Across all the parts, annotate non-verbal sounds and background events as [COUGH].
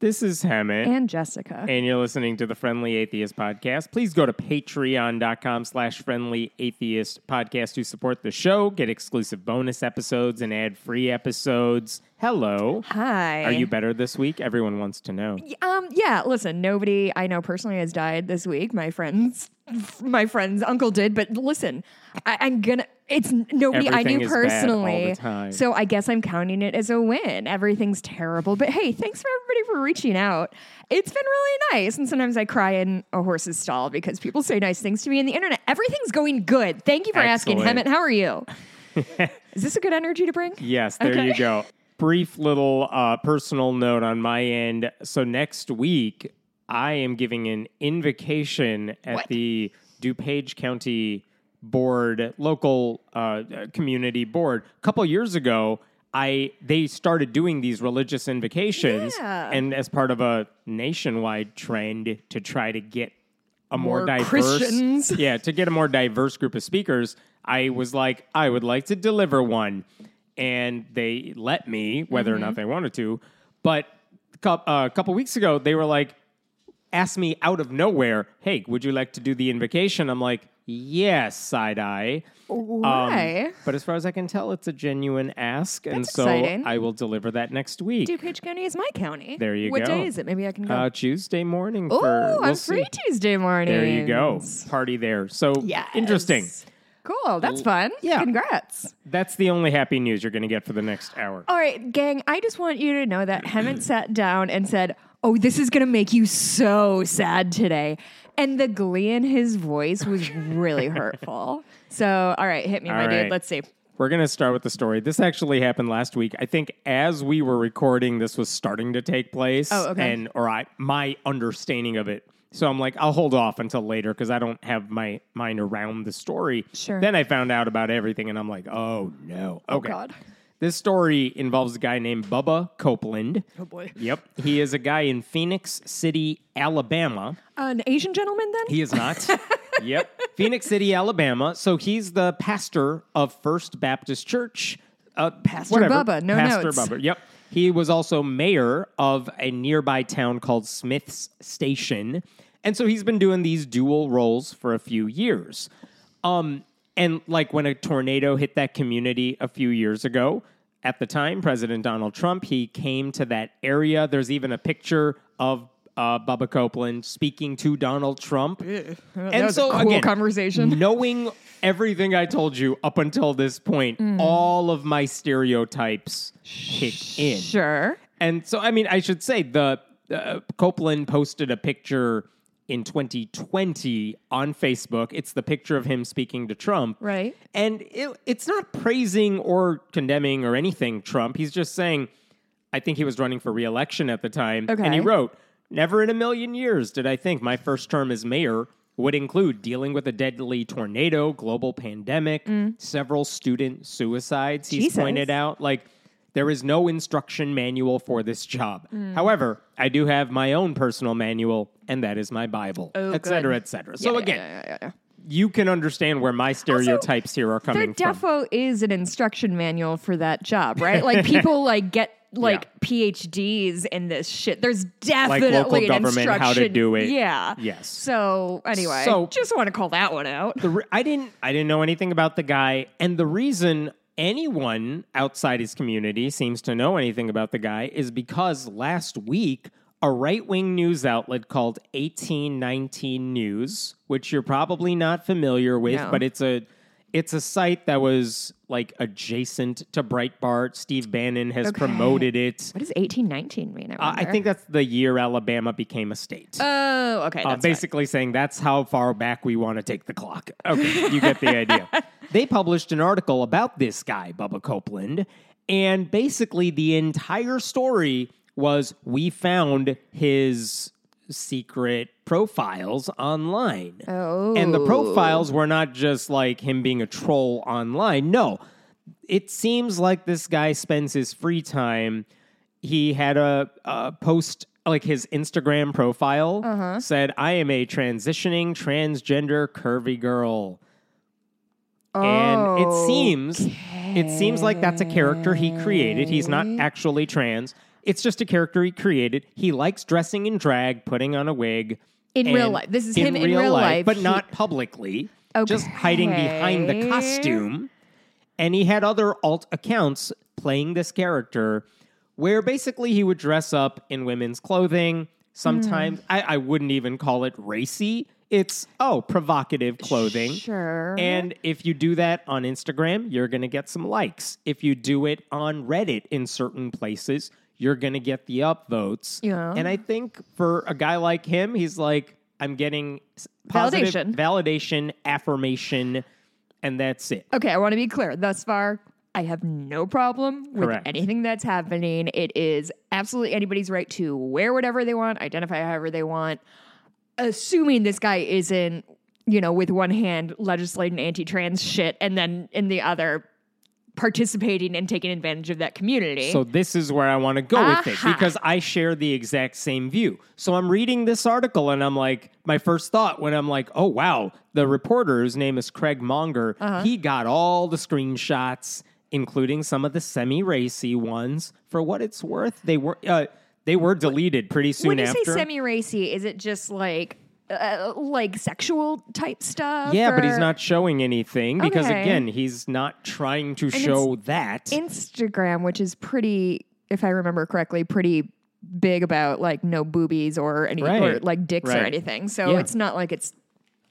This is Hemant. and Jessica. and you're listening to the Friendly Atheist Podcast. Please go to patreon.com slash friendly atheist podcast to support the show, get exclusive bonus episodes and ad free episodes. Hello. Hi. Are you better this week? Everyone wants to know. Um. Yeah. Listen. Nobody I know personally has died this week. My friends, my friend's uncle did. But listen, I, I'm gonna. It's nobody I knew is bad all the personally. So I guess I'm counting it as a win. Everything's terrible. But hey, thanks for everybody for reaching out. It's been really nice. And sometimes I cry in a horse's stall because people say nice things to me on the internet. Everything's going good. Thank you for asking, Excellent. Hemant. How are you? [LAUGHS] Is this a good energy to bring? Yes, there Okay. you go. Brief little uh, personal note on my end. So next week, I am giving an invocation at What? the DuPage County Board, local uh, community board. A couple years ago, I they started doing these religious invocations, Yeah. and as part of a nationwide trend to try to get a more, More diverse Christians. [LAUGHS] yeah, to get a more diverse group of speakers, I was like, I would like to deliver one. And they let me, whether or not they wanted to. But a uh, a couple weeks ago, they were like, asked me out of nowhere, hey, would you like to do the invocation? I'm like, yes, side eye. Why? but as far as I can tell, it's a genuine ask. and so exciting. I will deliver that next week. DuPage County is my county. There you what go. What day is it? Maybe I can go. Uh, Tuesday morning. oh, we'll I'm see. free Tuesday morning. There you go. Party there. So Yes. interesting. Cool. That's fun. yeah. Congrats. That's the only happy news you're going to get for the next hour. All right, gang, I just want you to know that Hemant sat down and said, Oh, this is going to make you so sad today. And the glee in his voice was really [LAUGHS] hurtful. So, all right, hit me, my All dude. Let's see. We're going to start with the story. This actually happened last week. I think as we were recording, this was starting to take place. Oh, okay. And or I my understanding of it. So I'm like, I'll hold off until later because I don't have my mind around the story. Sure. Then I found out about everything, and I'm like, oh no. Okay. God. This story involves a guy named Bubba Copeland. Oh, boy. Yep. He is a guy in Phenix City, Alabama. An Asian gentleman, then? He is not. [LAUGHS] yep. Phenix City, Alabama. So he's the pastor of First Baptist Church. Uh, Pastor whatever. Bubba, no no. Pastor notes. Bubba. Yep. He was also mayor of a nearby town called Smiths Station. And so he's been doing these dual roles for a few years. Um, and like when a tornado hit that community a few years ago, at the time, President Donald Trump, he came to that area. There's even a picture of uh, Bubba Copeland speaking to Donald Trump. that and so cool again, conversation. [LAUGHS] knowing everything I told you up until this point, Mm. all of my stereotypes kick in. Sure. And so, I mean, I should say the uh, Copeland posted a picture in 2020 on Facebook. It's the picture of him speaking to Trump. Right. And it, it's not praising or condemning or anything Trump. He's just saying, I think he was running for reelection at the time. And he wrote, Never in a million years did I think my first term as mayor would include dealing with a deadly tornado, global pandemic, several student suicides. He's Mm. Jesus. pointed out. Like, there is no instruction manual for this job. However, I do have my own personal manual, and that is my Bible, Oh, et cetera, good. et cetera. So Yeah, again, yeah, yeah, yeah. you can understand where my stereotypes here are There coming from. defo is an instruction manual for that job, right? Like people [LAUGHS] like get like PhDs in this shit. There's definitely local an government, how to do it. Yeah. Yes. So anyway, So- just want to call that one out. the re- I didn't I didn't know anything about the guy, and the reason anyone outside his community seems to know anything about the guy is because last week a right wing news outlet called 1819 News, which you're probably not familiar with, No. but it's a it's a site that was like adjacent to Breitbart. Steve Bannon has Okay. promoted it. What does eighteen nineteen mean? I, Uh, I think that's the year Alabama became a state. Oh, okay. Uh, basically saying that's how far back we want to take the clock. Okay, you get the idea. [LAUGHS] They published an article about this guy, Bubba Copeland, and basically the entire story was we found his secret profiles online. Oh. And the profiles were not just like him being a troll online. No. It seems like this guy spends his free time. He had a, a post like his Instagram profile Uh-huh. said, I am a transitioning transgender curvy girl. And it seems it seems like that's a character he created. He's not actually trans. It's just a character he created. He likes dressing in drag, putting on a wig. In real life. This is him in real life. but He- not publicly. Okay. Just hiding behind the costume. And he had other alt accounts playing this character where basically he would dress up in women's clothing. Sometimes hmm. I, I wouldn't even call it racy. It's, oh, provocative clothing. Sure. And if you do that on Instagram, you're going to get some likes. If you do it on Reddit in certain places, you're going to get the upvotes. Yeah. And I think for a guy like him, he's like, I'm getting positive Validation. validation, affirmation, and that's it. Okay, I want to be clear. Thus far, I have no problem with Correct. anything that's happening. It is absolutely anybody's right to wear whatever they want, identify however they want, assuming this guy isn't, you know, with one hand legislating anti trans shit and then in the other participating and taking advantage of that community. So this is where I want to go with it because I share the exact same view. So I'm reading this article and I'm like, my first thought when I'm like, oh wow, the reporter whose name is Craig Monger, Uh-huh. he got all the screenshots, including some of the semi-racy ones. For what it's worth, they were uh, they were deleted pretty soon when you after. say semi racy, is it just like uh, like sexual type stuff? yeah, but he's not showing anything because Okay. again, he's not trying to it's show that. Instagram, which is pretty, if I remember correctly, pretty big about like no boobies or any or like dicks or anything. So Yeah. it's not like it's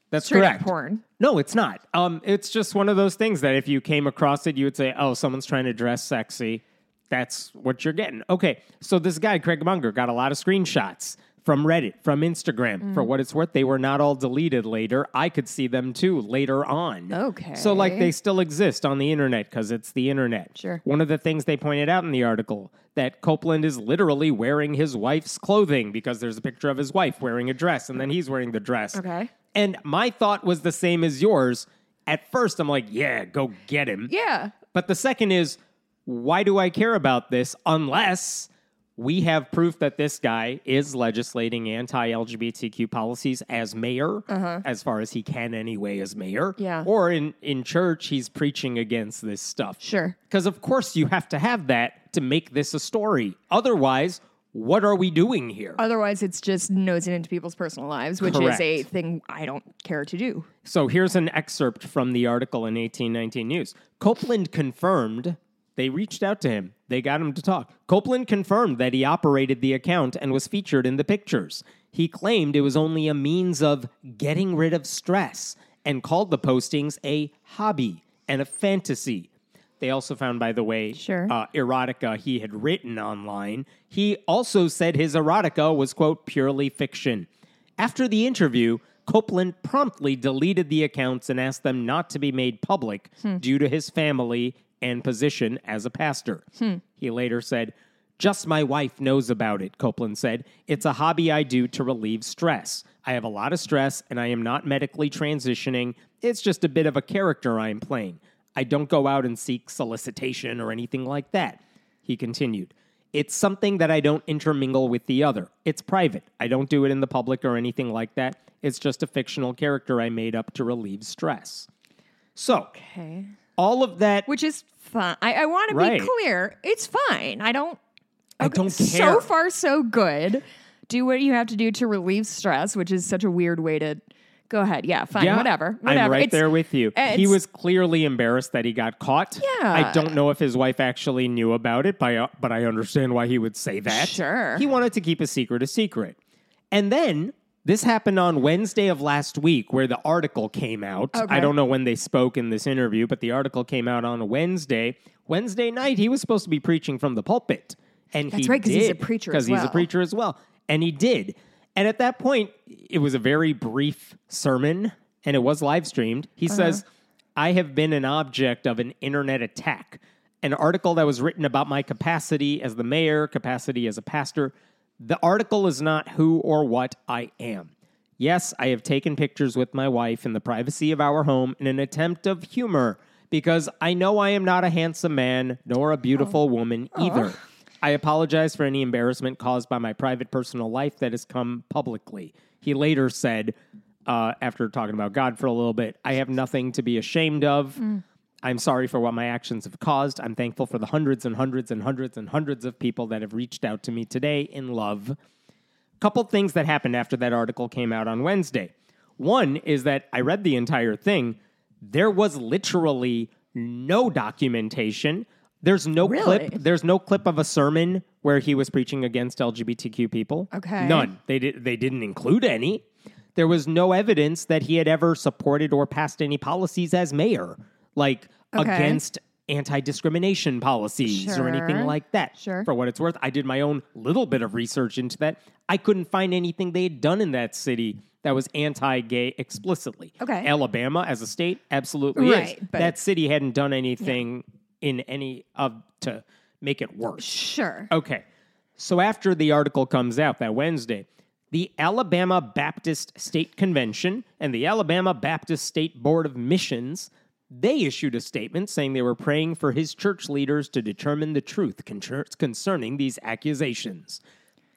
That's correct. porn. No, it's not. Um, it's just one of those things that if you came across it, you would say, "Oh, someone's trying to dress sexy." That's what you're getting. Okay, so this guy Craig Monger got a lot of screenshots from Reddit, from Instagram. For Mm. what it's worth, they were not all deleted later. I could see them too later on. Okay. So like they still exist on the internet because it's the internet. Sure. One of the things they pointed out in the article that Copeland is literally wearing his wife's clothing because there's a picture of his wife wearing a dress and then he's wearing the dress. Okay. And my thought was the same as yours. At first, I'm like, yeah, go get him. Yeah. But the second is, why do I care about this unless we have proof that this guy is legislating anti LGBTQ policies as mayor, as far as he can anyway as mayor? Uh-huh. Yeah. Or in, in church, he's preaching against this stuff. Sure. Because, of course, you have to have that to make this a story. Otherwise, what are we doing here? Otherwise, it's just nosing into people's personal lives, which Correct. is a thing I don't care to do. So here's an excerpt from the article in 1819 News. Copeland confirmed they reached out to him. They got him to talk. Copeland confirmed that he operated the account and was featured in the pictures. He claimed it was only a means of getting rid of stress and called the postings a hobby and a fantasy. They also found, by the way, Sure. uh, erotica he had written online. He also said his erotica was, quote, purely fiction. After the interview, Copeland promptly deleted the accounts and asked them not to be made public due to his family and position as a pastor. Hmm. He later said, Just my wife knows about it, Copeland said. It's a hobby I do to relieve stress. I have a lot of stress and I am not medically transitioning. It's just a bit of a character I'm playing. I don't go out and seek solicitation or anything like that. He continued, It's something that I don't intermingle with the other. It's private. I don't do it in the public or anything like that. It's just a fictional character I made up to relieve stress. So, Okay. All of that, Which is fine. I, I want to be clear. It's fine. I don't. I don't care. So far, so good. Do what you have to do to relieve stress, which is such a weird way to. Go ahead. Yeah, fine. Yeah, whatever. Whatever. I'm right It's- there with you. He was clearly embarrassed that he got caught. Yeah. I don't know if his wife actually knew about it, but I, but I understand why he would say that. Sure. He wanted to keep a secret a secret. And then this happened on Wednesday of last week where the article came out. Okay. I don't know when they spoke in this interview, but the article came out on a Wednesday. Wednesday night, he was supposed to be preaching from the pulpit. And That's he right, 'cause he's a did, preacher Because he's a preacher as well. And he did. And at that point, it was a very brief sermon and it was live streamed. He uh-huh. says, I have been an object of an internet attack. An article that was written about my capacity as the mayor, capacity as a pastor. The article is not who or what I am. Yes, I have taken pictures with my wife in the privacy of our home in an attempt of humor because I know I am not a handsome man nor a beautiful woman either. I apologize for any embarrassment caused by my private personal life that has come publicly. He later said, uh, after talking about God for a little bit, I have nothing to be ashamed of. I'm sorry for what my actions have caused. I'm thankful for the hundreds and hundreds and hundreds and hundreds of people that have reached out to me today in love. Couple things that happened after that article came out on Wednesday. One is that I read the entire thing. There was literally no documentation. There's no Really? clip. There's no clip of a sermon where he was preaching against LGBTQ people. Okay. None. They did. They didn't include any. There was no evidence that he had ever supported or passed any policies as mayor, like Okay. against anti-discrimination policies or anything like that. Sure. For what it's worth, I did my own little bit of research into that. I couldn't find anything they had done in that city that was anti-gay explicitly. Okay. Alabama as a state absolutely Right, is. that city hadn't done anything in any of to make it worse. Sure. Okay. So after the article comes out that Wednesday, the Alabama Baptist State Convention and the Alabama Baptist State Board of Missions they issued a statement saying they were praying for his church leaders to determine the truth concerning these accusations.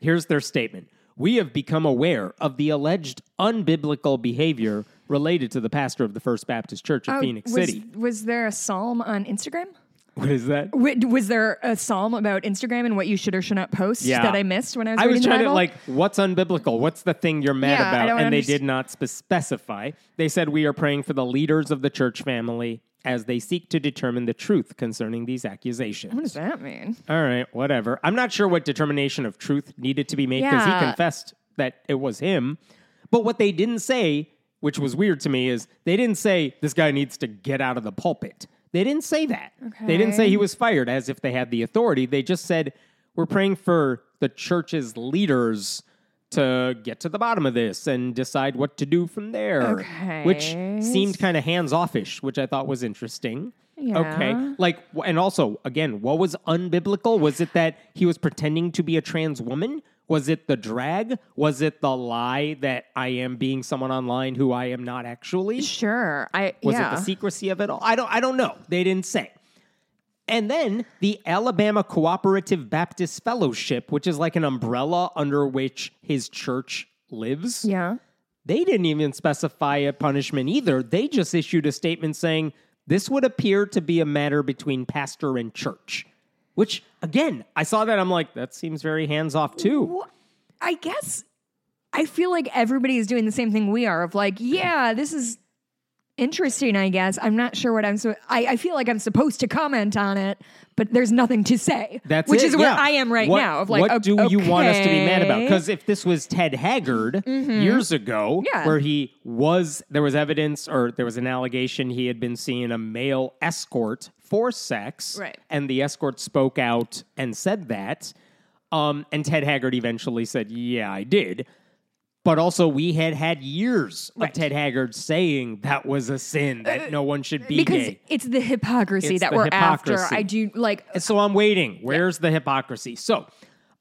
Here's their statement. We have become aware of the alleged unbiblical behavior related to the pastor of the First Baptist Church of Oh, Phenix was, City. Was there a psalm on Instagram? What is that? Wa- Was there a psalm about Instagram and what you should or should not post Yeah. that I missed when I was I reading was the trying to Bible? like, what's unbiblical? What's the thing you're mad Yeah, I about? don't And they underst- did not spe- specify. They said we are praying for the leaders of the church family as they seek to determine the truth concerning these accusations. What does that mean? All right, whatever. I'm not sure what determination of truth needed to be made because he Yeah. confessed that it was him. But what they didn't say, which was weird to me, is they didn't say this guy needs to get out of the pulpit. They didn't say that. They didn't say he was fired as if they had the authority. They just said, we're praying for the church's leaders to get to the bottom of this and decide what to do from there. Okay. Which seemed kind of hands offish, which I thought was interesting. Okay. Like, and also, again, what was unbiblical? Was it that he was pretending to be a trans woman? Was it the drag? Was it the lie that I am being someone online who I am not actually? Sure. I Was yeah. it the secrecy of it all? I don't. I don't know. They didn't say. And then the Alabama Cooperative Baptist Fellowship, which is like an umbrella under which his church lives. yeah. They didn't even specify a punishment either. They just issued a statement saying this would appear to be a matter between pastor and church. Which, again, I saw that. I'm like, that seems very hands off too. I guess I feel like everybody is doing the same thing we are of like, yeah, this is interesting, I guess. I'm not sure what I'm so I, I feel like I'm supposed to comment on it, but there's nothing to say. That's which it, is where yeah. I am right What- now. Of like, what o- do you want us to be mad about? Because if this was Ted Haggard years ago, Yeah. where he was, there was evidence or there was an allegation he had been seeing a male escort for sex, Right. And the escort spoke out and said that, um, and Ted Haggard eventually said, "Yeah, I did." But also, we had had years of Right. Ted Haggard saying that was a sin that no one should be because gay. it's the hypocrisy It's that the we're hypocrisy. after. I do like And so I'm waiting. Where's the hypocrisy? So,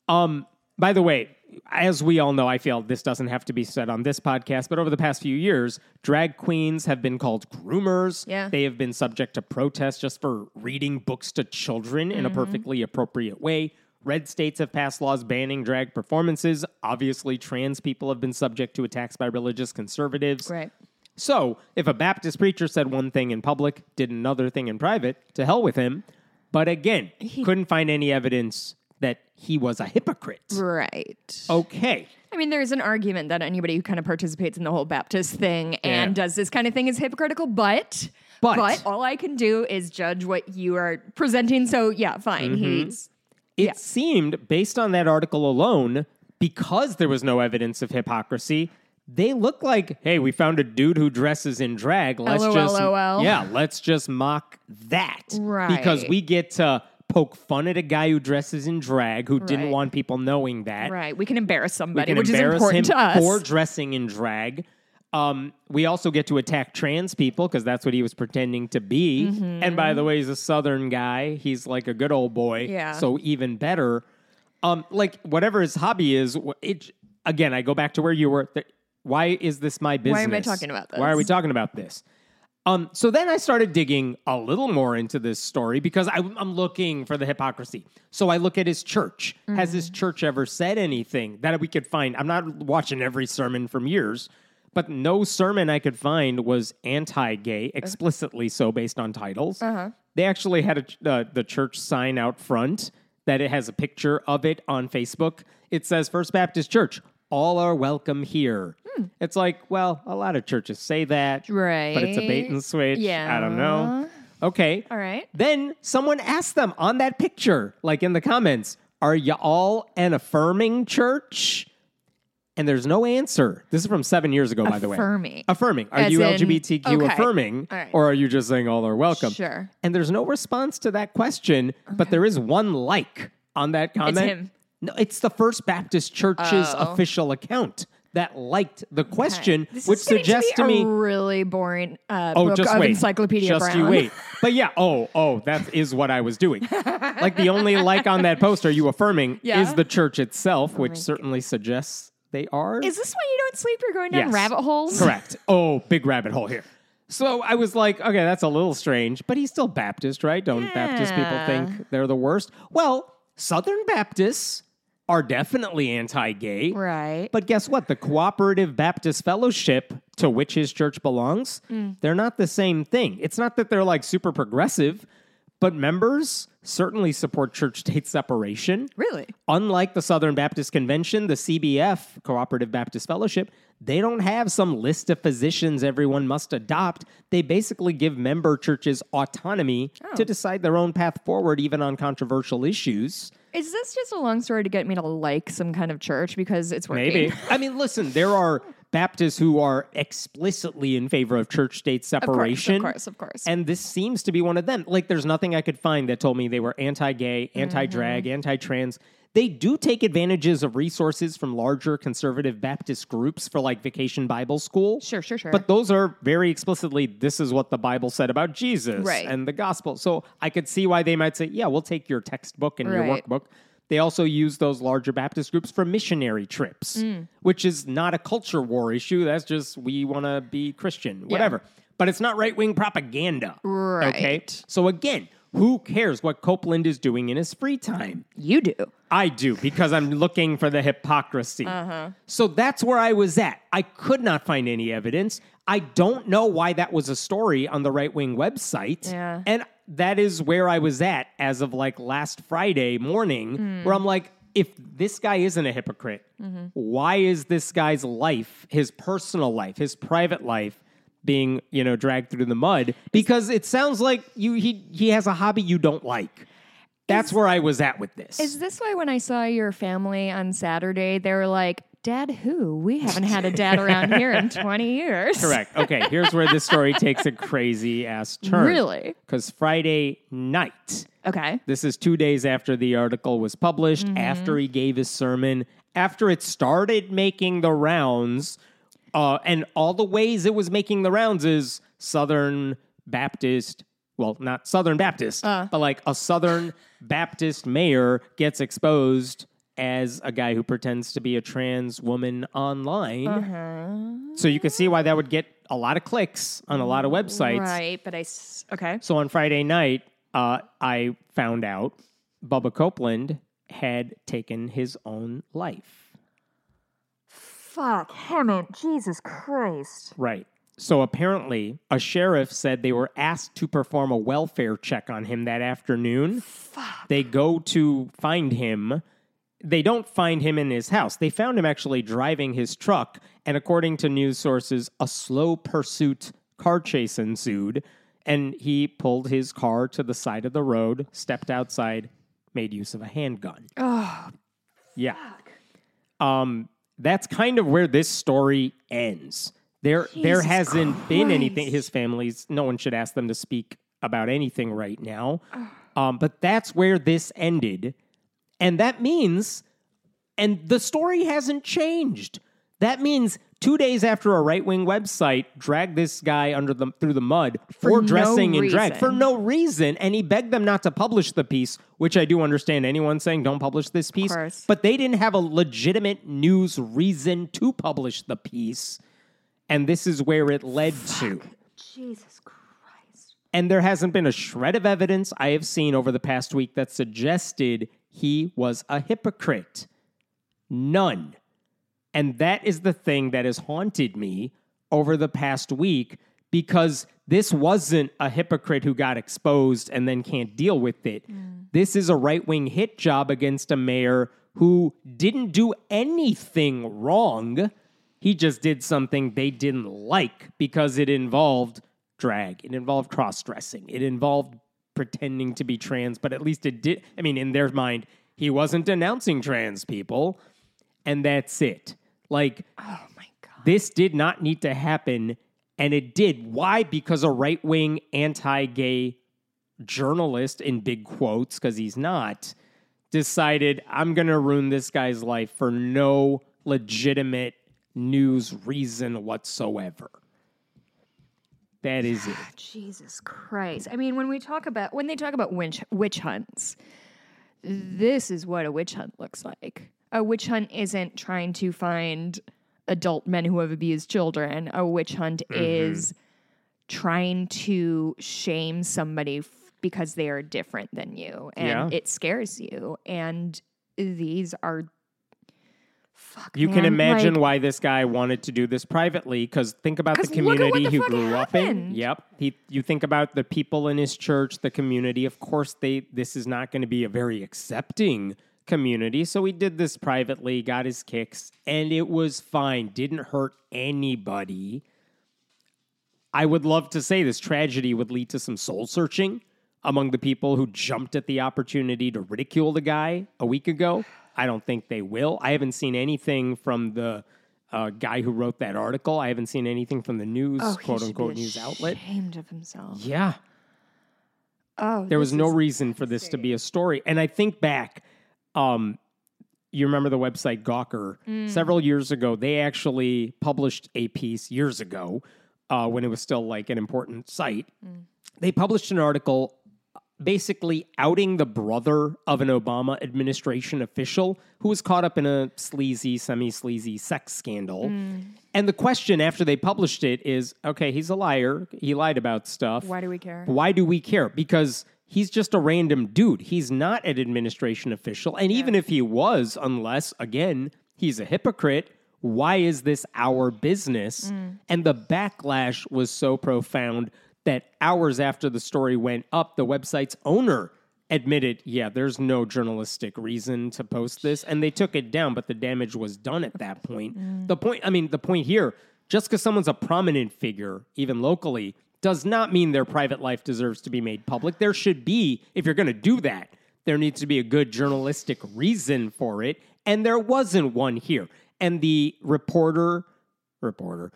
um, by the way, as we all know, I feel this doesn't have to be said on this podcast, but over the past few years, drag queens have been called groomers. Yeah. They have been subject to protests just for reading books to children in a Mm-hmm. perfectly appropriate way. Red states have passed laws banning drag performances. Obviously, trans people have been subject to attacks by religious conservatives. right. So, if a Baptist preacher said one thing in public, did another thing in private, to hell with him. But again, he... couldn't find any evidence that he was a hypocrite. Right. Okay. I mean, there's an argument that anybody who kind of participates in the whole Baptist thing and Yeah. does this kind of thing is hypocritical, but, But- all I can do is judge what you are presenting. So yeah, fine. Mm-hmm. He's It Yeah. seemed, based on that article alone, because there was no evidence of hypocrisy, they look like, hey, we found a dude who dresses in drag. Let's just LOL. yeah, let's just mock that, Right. Because we get to poke fun at a guy who dresses in drag who didn't want people knowing that. right. We can embarrass somebody, can which is important to us. for dressing in drag. Um, we also get to attack trans people because that's what he was pretending to be. Mm-hmm. And by the way, he's a southern guy. He's like a good old boy. Yeah. So even better. Um, like whatever his hobby is, it again. I go back to where you were. Why is this my business? Why am I talking about this? Why are we talking about this? Um, so then I started digging a little more into this story because I, I'm looking for the hypocrisy. So I look at his church. Has Mm-hmm. his church ever said anything that we could find? I'm not watching every sermon from years, but no sermon I could find was anti-gay, explicitly so based on titles. Uh-huh. They actually had a, uh, the church sign out front that it has a picture of it on Facebook. It says First Baptist Church, all are welcome here. It's like, well, a lot of churches say that, Right. but it's a bait and switch. Yeah. I don't know. Okay. All right. Then someone asked them on that picture, like in the comments, are you all an affirming church? And there's no answer. This is from seven years ago, by the way. Affirming. Affirming. Are As you in- LGBTQ okay. affirming? All right. Or are you just saying all are welcome? Sure. And there's no response to that question, but there is one like on that comment. him. No, it's the First Baptist Church's Oh. official account that liked the question, This which is getting suggests to be me a really boring uh, Oh, book just of wait. Encyclopedia just Brown. you wait. But yeah, oh, oh, that is what I was doing. like the only like on that post, are you affirming, [LAUGHS] Yeah. Is the church itself, which certainly suggests they are. Is this why you don't sleep? You're going down Yes. rabbit holes. Correct. [LAUGHS] Oh, big rabbit hole here. So I was like, okay, that's a little strange, but he's still Baptist, right? Don't Baptist people Yeah. think they're the worst? Well, Southern Baptists are definitely anti gay. Right. But guess what? The Cooperative Baptist Fellowship, to which his church belongs, Mm. they're not the same thing. It's not that they're like super progressive, but members certainly support church state separation. really? Unlike the Southern Baptist Convention, the CBF, Cooperative Baptist Fellowship, they don't have some list of physicians everyone must adopt. They basically give member churches autonomy Oh. to decide their own path forward, even on controversial issues. Is this just a long story to get me to like some kind of church because it's working? Maybe. I mean, listen, there are [LAUGHS] Baptists who are explicitly in favor of church state Of course, separation. of course, of course. And this seems to be one of them. Like, there's nothing I could find that told me they were anti gay, anti drag, Mm-hmm. anti trans. They do take advantages of resources from larger conservative Baptist groups for like vacation Bible school. Sure, sure, sure. But those are very explicitly, this is what the Bible said about Jesus Right. and the gospel. So I could see why they might say, yeah, we'll take your textbook and your workbook. They also use those larger Baptist groups for missionary trips, Mm. which is not a culture war issue. That's just we want to be Christian, whatever. But it's not right wing propaganda. Okay. So again, who cares what Copeland is doing in his free time? you do. I do because I'm looking for the hypocrisy. Uh-huh. So that's where I was at. I could not find any evidence. I don't know why that was a story on the right wing website. Yeah. And that is where I was at as of like last Friday morning, hmm. where I'm like, if this guy isn't a hypocrite, mm-hmm. why is this guy's life, his personal life, his private life, being you know dragged through the mud? Because it sounds like you he he has a hobby you don't like. That's where I was at with this. Is this why when I saw your family on Saturday, they were like, Dad, who? We haven't had a dad around here in [LAUGHS] 20 years. Correct. Okay, here's where this story takes a crazy ass turn. Really? Because Friday night, Okay. this is two days after the article was published, Mm-hmm. after he gave his sermon, after it started making the rounds, uh, and all the ways it was making the rounds is Southern Baptist, well, not Southern Baptist, Uh. but like a Southern Baptist mayor gets exposed as a guy who pretends to be a trans woman online. Uh-huh. So you can see why that would get a lot of clicks on a lot of websites. Right, but I Okay. So on Friday night, uh, I found out Bubba Copeland had taken his own life. Fuck, Hannah, Jesus Christ. Right. So apparently, a sheriff said they were asked to perform a welfare check on him that afternoon. Fuck. They go to find him. They don't find him in his house. They found him actually driving his truck. And according to news sources, a slow pursuit car chase ensued. And he pulled his car to the side of the road, stepped outside, made use of a handgun. Oh, Yeah. Um, that's kind of where this story ends. There, there hasn't been anything. His family's. No one should ask them to speak about anything right now. Um, but that's where this ended, and that means, and the story hasn't changed. That means two days after a right wing website dragged this guy under the through the mud for, For no dressing in drag for no reason, and he begged them not to publish the piece, which I do understand. Anyone saying don't publish this piece, but they didn't have a legitimate news reason to publish the piece, and this is where it led to. Jesus Christ. And there hasn't been a shred of evidence I have seen over the past week that suggested he was a hypocrite. None. And that is the thing that has haunted me over the past week because this wasn't a hypocrite who got exposed and then can't deal with it. Mm. This is a right wing hit job against a mayor who didn't do anything wrong. He just did something they didn't like because it involved drag, it involved cross dressing, it involved pretending to be trans, but at least it did. I mean, in their mind, he wasn't denouncing trans people, and that's it. Like, Oh my god. this did not need to happen, and it did. Why? Because a right wing, anti gay journalist, in big quotes, because he's not, decided, I'm going to ruin this guy's life for no legitimate news reason whatsoever. That is it. Jesus Christ. I mean, when we talk about when they talk about witch witch hunts, this is what a witch hunt looks like. A witch hunt isn't trying to find adult men who have abused children. A witch hunt Mm-hmm. is trying to shame somebody f- because they are different than you and Yeah. it scares you and these are fuck You can imagine like- why this guy wanted to do this privately because think about the community the he grew up in. Yep. He, you think about the people in his church, the community. Of course, they this is not going to be a very accepting community. So he did this privately, got his kicks, and it was fine. Didn't hurt anybody. I would love to say this tragedy would lead to some soul searching among the people who jumped at the opportunity to ridicule the guy a week ago. I don't think they will. I haven't seen anything from the uh, guy who wrote that article. I haven't seen anything from the news, Oh, quote unquote, news outlet. ashamed of himself. Yeah. Oh, There was no reason for this to be a story. And I think back, um, you remember the website Gawker? Mm. Several years ago, they actually published a piece years ago uh, when it was still like an important site. Mm. They published an article basically outing the brother of an Obama administration official who was caught up in a sleazy, semi sleazy sex scandal. Mm. And the question after they published it is okay, he's a liar. He lied about stuff. Why do we care? Why do we care? Because he's just a random dude. He's not an administration official. And even if he was, unless, again, he's a hypocrite, why is this our business? And the backlash was so profound that hours after the story went up, the website's owner admitted, yeah, there's no journalistic reason to post this. And they took it down, but the damage was done at that point. Mm. The point, I mean, the point here, just because someone's a prominent figure, even locally, does not mean their private life deserves to be made public. There should be, if you're going to do that, there needs to be a good journalistic reason for it. And there wasn't one here. And the reporter, reporter,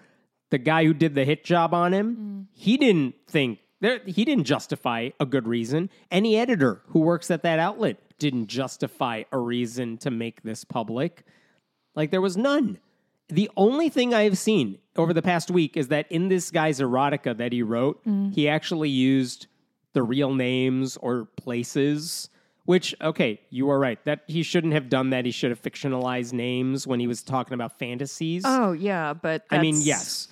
the guy who did the hit job on him, mm. he didn't think there, he didn't justify a good reason. Any editor who works at that outlet didn't justify a reason to make this public. Like there was none. The only thing I've seen over the past week is that in this guy's erotica that he wrote, mm. he actually used the real names or places. Which, okay, you are right. That he shouldn't have done that. He should have fictionalized names when he was talking about fantasies. Oh yeah, but I mean, yes.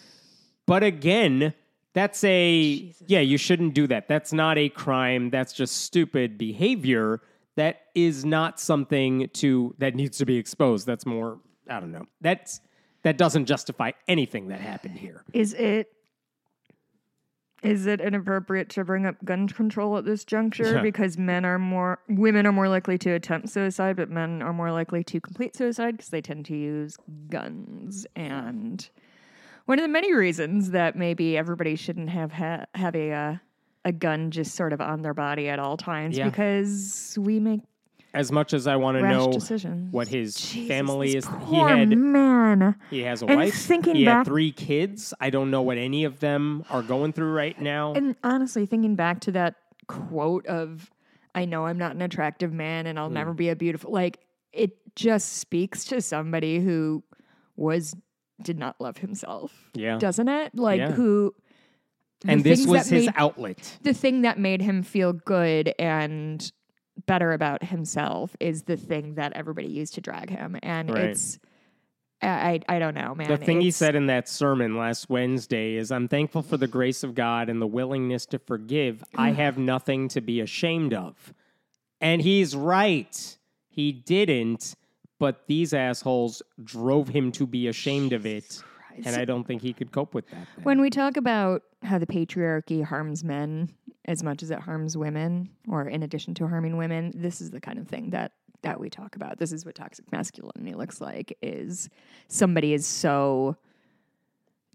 But again, that's a yeah, you shouldn't do that. That's not a crime. That's just stupid behavior. That is not something to that needs to be exposed. That's more I don't know. That's that doesn't justify anything that happened here. Is it is it inappropriate to bring up gun control at this juncture Yeah. because men are more women are more likely to attempt suicide but men are more likely to complete suicide because they tend to use guns and one of the many reasons that maybe everybody shouldn't have ha- have a uh, a gun just sort of on their body at all times Yeah. because we make As much as I want to know decisions. what his Jesus, family is, he had man. he has a And wife. thinking he had back- three kids. I don't know what any of them are going through right now. And honestly, thinking back to that quote of, I know I'm not an attractive man and I'll Hmm. never be a beautiful, like, it just speaks to somebody who was, did not love himself, yeah. doesn't it? Like, Yeah. who, And this was his made- outlet. the thing that made him feel good and better about himself is the thing that everybody used to drag him. And Right. it's, I, I I don't know, man. The thing he said in that sermon last Wednesday is I'm thankful for the grace of God and the willingness to forgive. I have nothing to be ashamed of. And he's right. He didn't, but these assholes drove him to be ashamed of it and I don't think he could cope with that. then. When we talk about how the patriarchy harms men as much as it harms women, or in addition to harming women, this is the kind of thing that that we talk about. This is what toxic masculinity looks like: is somebody is so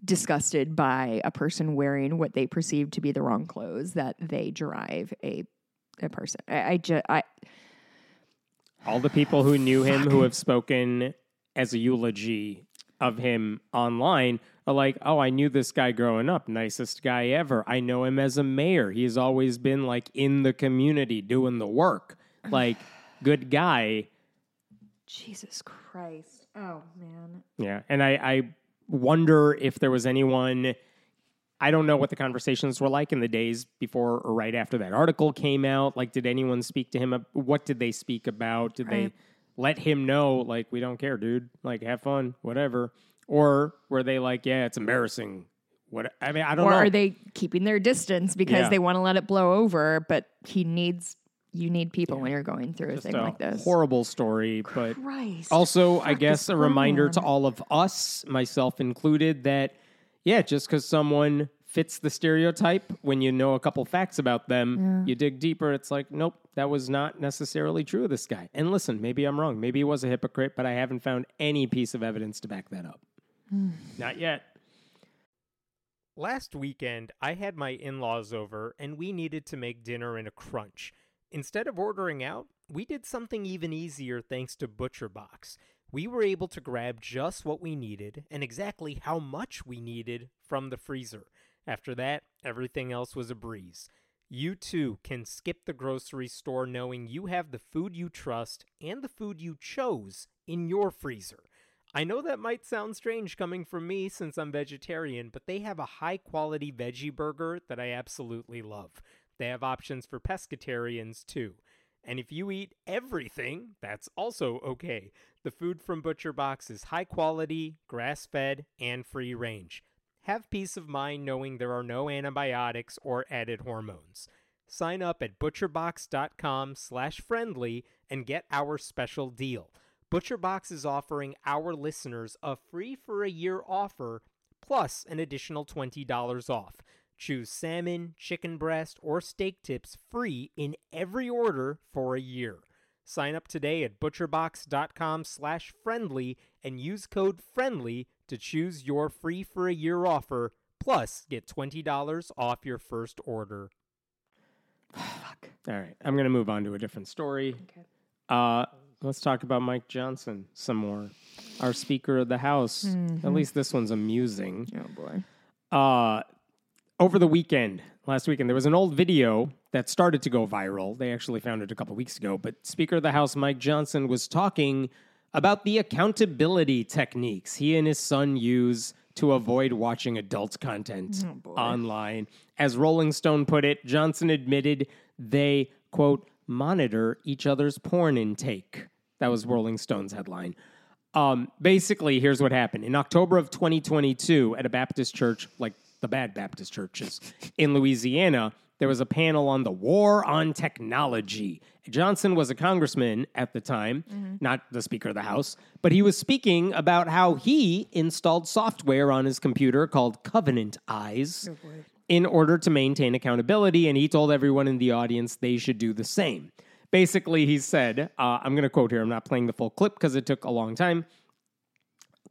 disgusted by a person wearing what they perceive to be the wrong clothes that they drive a a person. I, I just I All the people who knew him who have spoken as a eulogy of him online are like, oh, I knew this guy growing up, nicest guy ever. I know him as a mayor. He's always been like in the community doing the work, like [SIGHS] good guy. Jesus Christ. Oh man. Yeah, and I, I wonder if there was anyone. I don't know what the conversations were like in the days before or right after that article came out. Like, did anyone speak to him? What did they speak about? Did Right. they let him know, like, we don't care, dude? Like, have fun, whatever. Or were they like, yeah, it's embarrassing? What? I mean, I don't Or know. are they keeping their distance because Yeah. they want to let it blow over? But he needs you need people when you're going through a thing a like this. horrible story, but Christ. Also, I guess a reminder to all of us, myself included, that yeah, just because someone fits the stereotype, when you know a couple facts about them, you dig deeper. It's like, nope, that was not necessarily true of this guy. And listen, maybe I'm wrong. Maybe he was a hypocrite, but I haven't found any piece of evidence to back that up. Hmm. not yet. Last weekend, I had my in laws over and we needed to make dinner in a crunch. Instead of ordering out, we did something even easier thanks to ButcherBox. We were able to grab just what we needed and exactly how much we needed from the freezer. After that, everything else was a breeze. You too can skip the grocery store knowing you have the food you trust and the food you chose in your freezer. I know that might sound strange coming from me since I'm vegetarian, but they have a high quality veggie burger that I absolutely love. They have options for pescatarians too. And if you eat everything, that's also okay. The food from ButcherBox is high quality, grass fed, and free range. Have peace of mind knowing there are no antibiotics or added hormones. Sign up at butcherbox.com slash friendly and get our special deal. ButcherBox is offering our listeners a free for a year offer plus an additional $20 off. Choose salmon, chicken breast, or steak tips free in every order for a year. Sign up today at butcherbox.com slash friendly and use code friendly to choose your free for a year offer, plus get $20 off your first order. [SIGHS] Fuck. All right, I'm going to move on to a different story. Okay. Uh, let's talk about Mike Johnson some more. Our Speaker of the House. At least this one's amusing. Oh boy. Uh, over the weekend, last weekend, there was an old video that started to go viral. They actually found it a couple weeks ago. But Speaker of the House Mike Johnson was talking about the accountability techniques he and his son use to avoid watching adult content online. As Rolling Stone put it, Johnson admitted they, quote, monitor each other's porn intake. That was Rolling Stone's headline. Um, basically, here's what happened. In October of 2022, at a Baptist church, like the bad Baptist churches in Louisiana, there was a panel on the war on technology. Johnson was a congressman at the time, not the Speaker of the House, but he was speaking about how he installed software on his computer called Covenant Eyes in order to maintain accountability, and he told everyone in the audience they should do the same. Basically, he said, uh, I'm going to quote here, I'm not playing the full clip because it took a long time.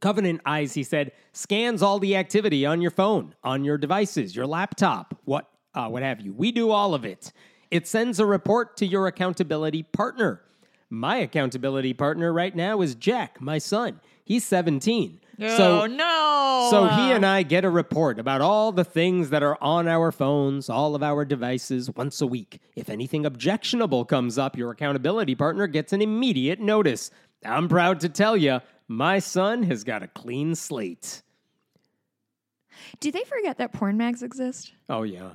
Covenant Eyes, he said, scans all the activity on your phone, on your devices, your laptop, what, uh, what have you. We do all of it. It sends a report to your accountability partner. My accountability partner right now is Jack, my son. He's 17. so, oh no. so he and I get a report about all the things that are on our phones, all of our devices once a week. If anything objectionable comes up, your accountability partner gets an immediate notice. I'm proud to tell you, my son has got a clean slate. Do they forget that porn mags exist? Oh yeah.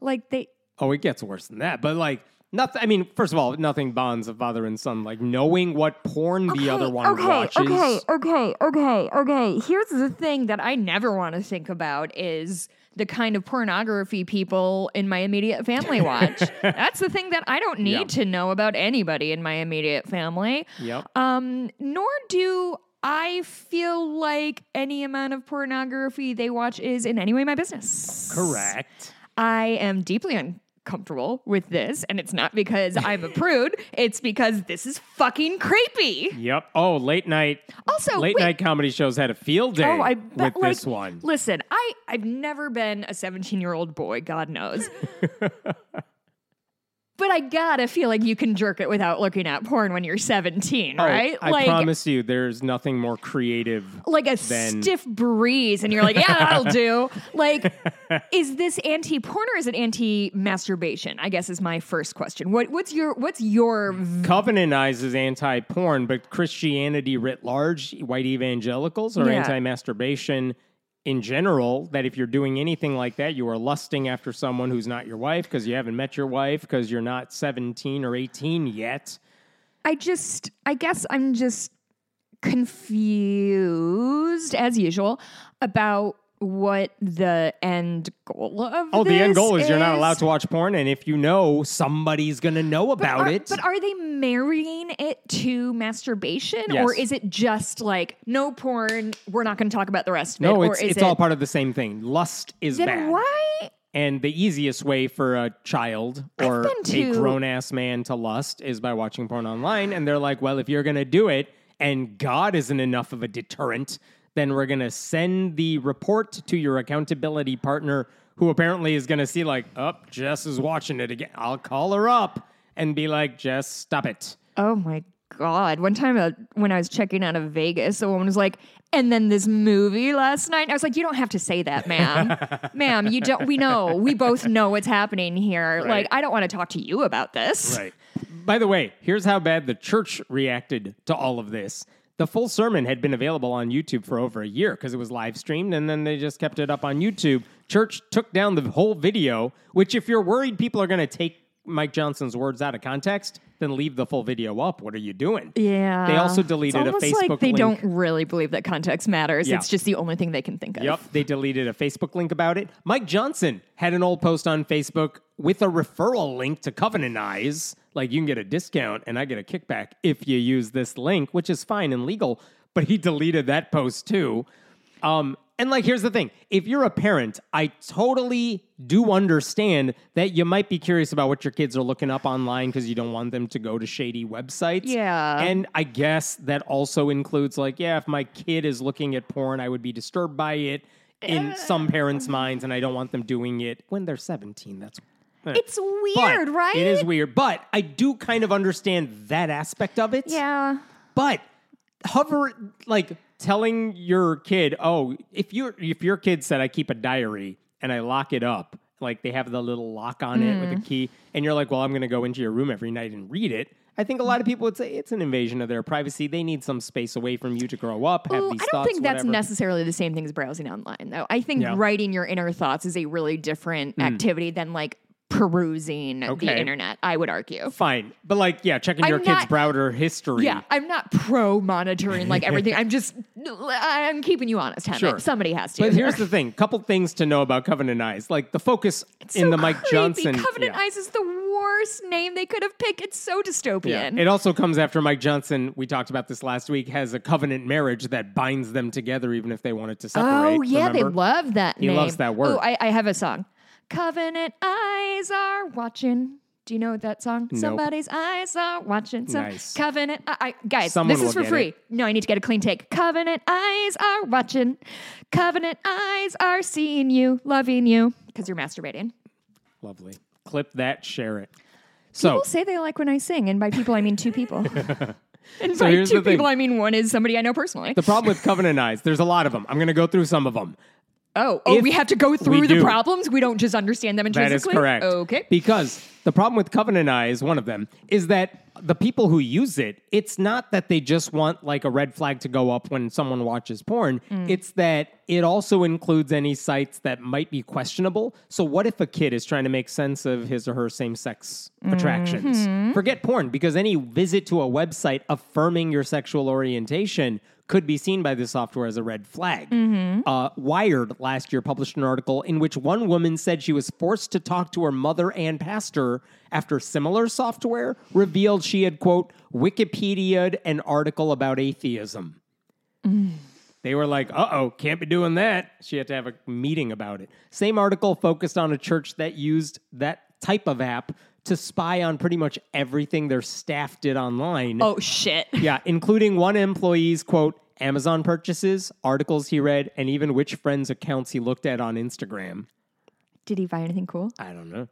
Like they Oh, it gets worse than that. But like nothing I mean, first of all, nothing bonds a father and son like knowing what porn the other one okay, watches. Okay, okay, okay, okay. Here's the thing that I never want to think about is the kind of pornography people in my immediate family [LAUGHS] watch. That's the thing that I don't need to know about anybody in my immediate family. Yep. Um, nor do I feel like any amount of pornography they watch is in any way my business. Correct. I am deeply uncomfortable with this, and it's not because I'm a [LAUGHS] prude. It's because this is fucking creepy. Yep. Oh, late night. Also, late wait. night comedy shows had a field oh, day Oh, I with like, this one. Listen, I I've never been a 17 year old boy, God knows. [LAUGHS] but I gotta feel like you can jerk it without looking at porn when you're 17, Oh, right? I like promise you, there's nothing more creative. like a then- stiff breeze, and you're like, yeah, that'll do. [LAUGHS] Like, is this anti porn or is it anti masturbation? I guess is my first question. What what's your what's your v- Covenant Eyes is anti porn, but Christianity writ large, white evangelicals are Yeah. anti masturbation in general. That if you're doing anything like that, you are lusting after someone who's not your wife because you haven't met your wife because you're not 17 or 18 yet. I just, I guess I'm just confused, as usual, about what the end goal of Oh, the end goal is you're not allowed to watch porn, and if you know, somebody's gonna know about Are- it. But are they marrying it to masturbation, Yes. or is it just like no porn? We're not going to talk about the rest of it. no, it's it's it, all part of the same thing. Lust is Then bad. why? And the easiest way for a child or been a grown ass man to lust is by watching porn online. And they're like, well, if you're going to do it and God isn't enough of a deterrent, then we're going to send the report to your accountability partner, who apparently is going to see, like, oh, Jess is watching it again. I'll call her up and be like, Jess, stop it. Oh my god! One time uh, when I was checking out of Vegas, a woman was like, "And then this movie last night." I was like, "You don't have to say that, ma'am. [LAUGHS] ma'am, you don't. We know. We both know what's happening here. Right. Like, I don't want to talk to you about this." Right. By the way, here's how bad the church reacted to all of this. The full sermon had been available on YouTube for over a year because it was live streamed, and then they just kept it up on YouTube. Church took down the whole video, which, if you're worried people are going to take Mike Johnson's words out of context, then leave the full video up. What are you doing? Yeah. They also It's deleted a almost Facebook like they link. don't really believe that context matters. Yeah. It's just the only thing they can think of. Yep, they deleted a Facebook link about it. Mike Johnson had an old post on Facebook with a referral link to Covenant Eyes. Like you can get a discount and I get a kickback if you use this link, which is fine and legal. But he deleted that post too. Um, and like, here's the thing: if you're a parent, I totally do understand that you might be curious about what your kids are looking up online because you don't want them to go to shady websites. Yeah. And I guess that also includes like, yeah, if my kid is looking at porn, I would be disturbed by it in some parents' minds, and I don't want them doing it when they're 17. That's eh. It's But weird, right? It is weird, but I do kind of understand that aspect of it. Yeah. But hover like telling your kid, oh, if your if your kid said I keep a diary and I lock it up, like they have the little lock on it with a Mm. key, and you're like, well, I'm going to go into your room every night and read it. I think a lot of people would say it's an invasion of their privacy. They need some space away from you to grow up, have Ooh, these I don't thoughts. think that's whatever. necessarily the same thing as browsing online, though. I think Yeah. writing your inner thoughts is a really different activity than like perusing Okay. the internet, I would argue. Fine, but like, yeah, checking your I'm kid's not- browser history. Yeah, I'm not pro monitoring like everything. [LAUGHS] I'm just, I'm keeping you honest, Hemant. Sure. Somebody has to. But here's the thing: couple things to know about Covenant Eyes. Like the focus in So the Mike creepy. Johnson. Covenant yeah. Eyes is the worst name they could have picked. It's so dystopian. It also comes after Mike Johnson, we talked about this last week, has a covenant marriage that binds them together even if they wanted to separate. Oh yeah, they love that He name. loves that word. Oh, I, I have a song. Covenant eyes are watching. Do you know that song? Somebody's eyes are watching. Some Nice. Covenant. I, I- guys, Someone this is for free. it. No, I need to get a clean take. Covenant eyes are watching. Covenant eyes are seeing you, loving you, because you're masturbating. Lovely. Clip that, share it. So, People say they like when I sing, and by people I mean two people. [LAUGHS] and So by two the thing. people I mean one is somebody I know personally. the problem with Covenant Eyes, there's a lot of them. I'm going to go through some of them. Oh, oh, if we have to go through the do. problems. We don't just understand them That intrinsically. is correct. Okay. Because the problem with Covenant Eyes, one of them, is that the people who use it, it's not that they just want like a red flag to go up when someone watches porn. Mm. It's that it also includes any sites that might be questionable. So, what if a kid is trying to make sense of his or her same sex attractions? Mm-hmm. Forget porn, because any visit to a website affirming your sexual orientation could be seen by the software as a red flag. Uh, Wired last year published an article in which one woman said she was forced to talk to her mother and pastor after similar software revealed she had, quote, Wikipedia'd an article about atheism. They were like, uh oh, can't be doing that. She had to have a meeting about it. Same article focused on a church that used that type of app to spy on pretty much everything their staff did online. Oh shit. [LAUGHS] Yeah, including one employee's quote, Amazon purchases, articles he read, and even which friends' accounts he looked at on Instagram. Did he find anything cool? I don't know.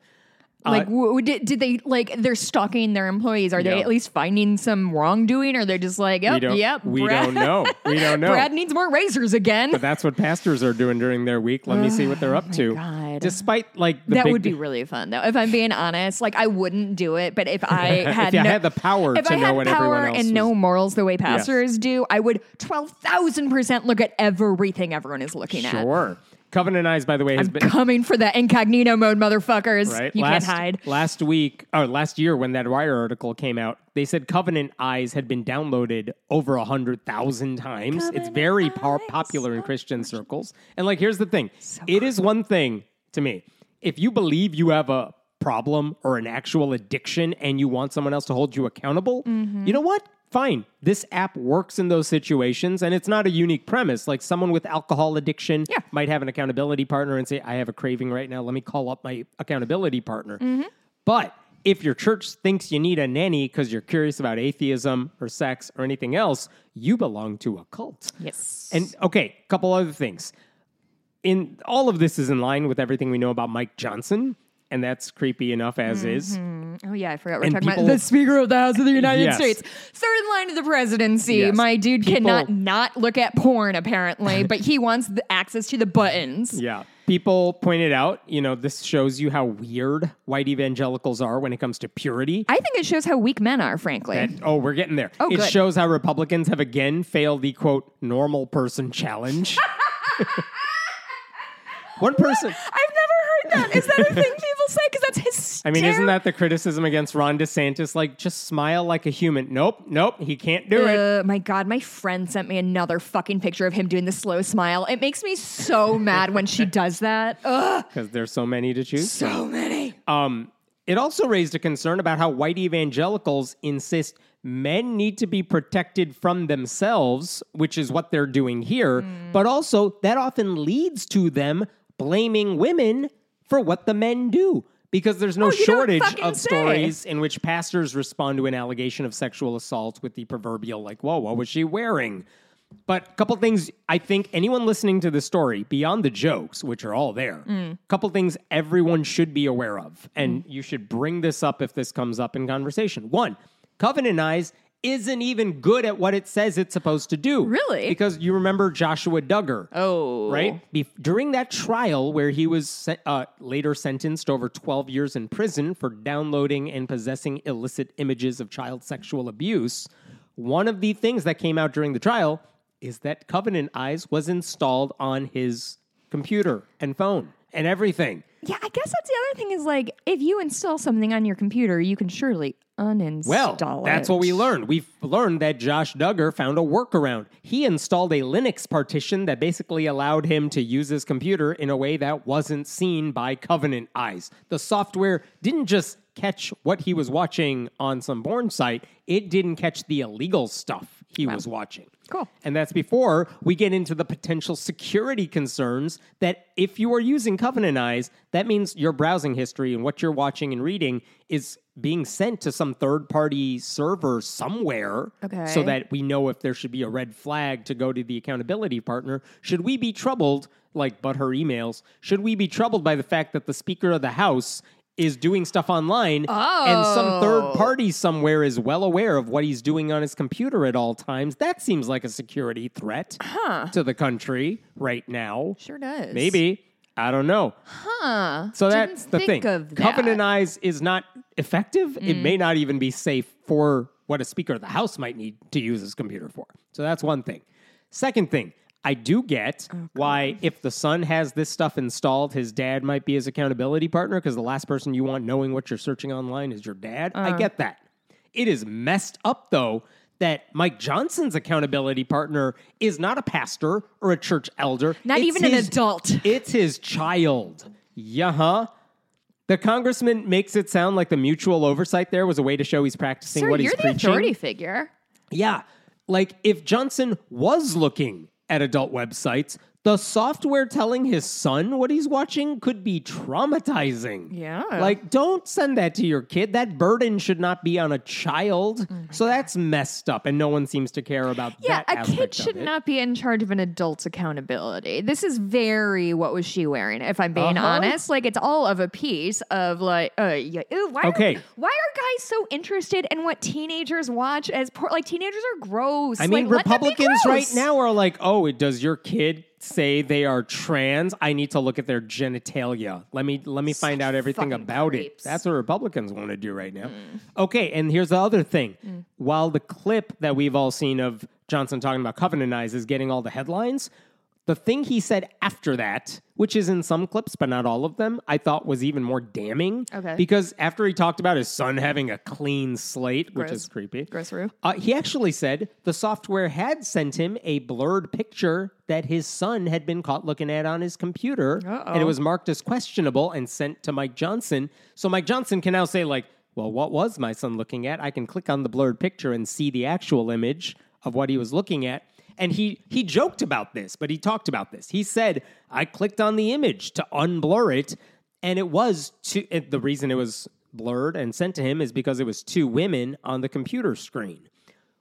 Uh, like, w- w- did, did they like they're stalking their employees? Are they at least finding some wrongdoing, or they're just like, We yep, we Brad, don't know. [LAUGHS] We don't know. Brad needs more razors again. but that's what pastors are doing during their week. Let me see what they're up [SIGHS] oh to. Oh God. Despite like the that would be really fun, though. If I'm being honest, like I wouldn't do it, but if I [LAUGHS] had, if no, had the power if to I know had what power everyone else and was- no morals the way pastors do, I would twelve thousand percent look at everything everyone is looking at. Sure. Covenant Eyes, by the way, has I'm been coming for that incognito mode, motherfuckers. right. You last, can't hide. Last week or last year, when that Wire article came out, they said Covenant Eyes had been downloaded over a hundred thousand times. it's very po- popular in Christian circles. And like, here's the thing: it is one thing to me if you believe you have a problem or an actual addiction and you want someone else to hold you accountable. Mm-hmm. You know what? Fine. This app works in those situations, and it's not a unique premise. Like someone with alcohol addiction Yeah. might have an accountability partner and say, I have a craving right now. Let me call up my accountability partner. Mm-hmm. But if your church thinks you need a nanny because you're curious about atheism or sex or anything else, you belong to a cult. Yes. And okay, a couple other things. In all of this is in line with everything we know about Mike Johnson, and that's creepy enough as is. Mm, oh yeah, I forgot we're And talking people- about the Speaker of the House of the United Yes. States. Third in line to the presidency. Yes. My dude People- cannot not look at porn apparently, but he wants the access to the buttons. [LAUGHS] Yeah. People pointed out, you know, this shows you how weird white evangelicals are when it comes to purity. I think it shows how weak men are, frankly. And- oh, we're getting there. Oh, it good. shows how Republicans have again failed the quote normal person challenge. [LAUGHS] One person. I've that. Is that a thing [LAUGHS] people say? Because that's hysterical. I mean, isn't that the criticism against Ron DeSantis? Like, just smile like a human. Nope, nope, he can't do it. Uh, my God, my friend sent me another fucking picture of him doing the slow smile. It makes me so mad when she [LAUGHS] does that. Ugh, Because there's so many to choose. so many. Um, it also raised a concern about how white evangelicals insist men need to be protected from themselves, which is what they're doing here. But also, that often leads to them blaming women for what the men do. Because there's no Oh, shortage of say. stories in which pastors respond to an allegation of sexual assault with the proverbial, like, whoa, what was she wearing? But a couple things I think anyone listening to the story, beyond the jokes, which are all there, a couple things everyone should be aware of. And you should bring this up if this comes up in conversation. One, Covenant Eyes isn't even good at what it says it's supposed to do. Really? Because you remember Joshua Duggar. Oh. Right? Bef- during that trial where he was se- uh, later sentenced over 12 years in prison for downloading and possessing illicit images of child sexual abuse, one of the things that came out during the trial is that Covenant Eyes was installed on his computer and phone and everything. Yeah, I guess that's the other thing is like if you install something on your computer, you can surely uninstall Well, it. that's what we learned. We've learned that Josh Duggar found a workaround. He installed a Linux partition that basically allowed him to use his computer in a way that wasn't seen by Covenant eyes. The software didn't just catch what he was watching on some porn site, it didn't catch the illegal stuff he was watching. Cool. And that's before we get into the potential security concerns that if you are using Covenant Eyes, that means your browsing history and what you're watching and reading is being sent to some third party server somewhere. Okay. So that we know if there should be a red flag to go to the accountability partner. Should we be troubled, like but her emails, should we be troubled by the fact that the Speaker of the House is doing stuff online and some third Oh. party somewhere is well aware of what he's doing on his computer at all times. That seems like a security threat to the country right now. Sure does. Maybe. I don't know. Huh. So Didn't that's the think thing. Of that. Mm. Covenant Eyes is not effective. It may not even be safe for what a Speaker of the House might need to use his computer for. So that's one thing. Second thing, I do get Oh, why, if the son has this stuff installed, his dad might be his accountability partner because the last person you want knowing what you're searching online is your dad. Uh-huh. I get that. It is messed up, though, that Mike Johnson's accountability partner is not a pastor or a church elder. Not It's even an adult. [LAUGHS] It's his child. Yeah, huh? The congressman makes it sound like the mutual oversight there was a way to show he's practicing Sir, what you're he's the preaching. authority figure. Yeah. Like, if Johnson was looking at adult websites, the software telling his son what he's watching could be traumatizing. Yeah. Like, don't send that to your kid. That burden should not be on a child. So that's messed up, and no one seems to care about Yeah, that. a kid should not be in charge of an adult's accountability. This is very what was she wearing? If I'm being Uh-huh. honest, like it's all of a piece of like, uh, yeah, ew, why? Okay. Are, why are guys so interested in what teenagers watch? As por- like teenagers are gross. I mean, Like, let them be Republicans right now are like, oh, it does your kid say they are trans? I need to look at their genitalia. Let me let me find out everything fucking about it. That's what Republicans want to do right now. Mm. Okay, and here's the other thing. Mm. While the clip that we've all seen of Johnson talking about Covenant Eyes is getting all the headlines, the thing he said after that, which is in some clips but not all of them, I thought was even more damning. Okay. Because after he talked about his son having a clean slate, which is creepy. Gross-roo. Uh, he actually said the software had sent him a blurred picture that his son had been caught looking at on his computer, and it was marked as questionable and sent to Mike Johnson. So Mike Johnson can now say, like, well, what was my son looking at? I can click on the blurred picture and see the actual image of what he was looking at. And he he joked about this, but he talked about this. He said, "I clicked on the image to unblur it, and it was to the reason it was blurred and sent to him is because it was two women on the computer screen."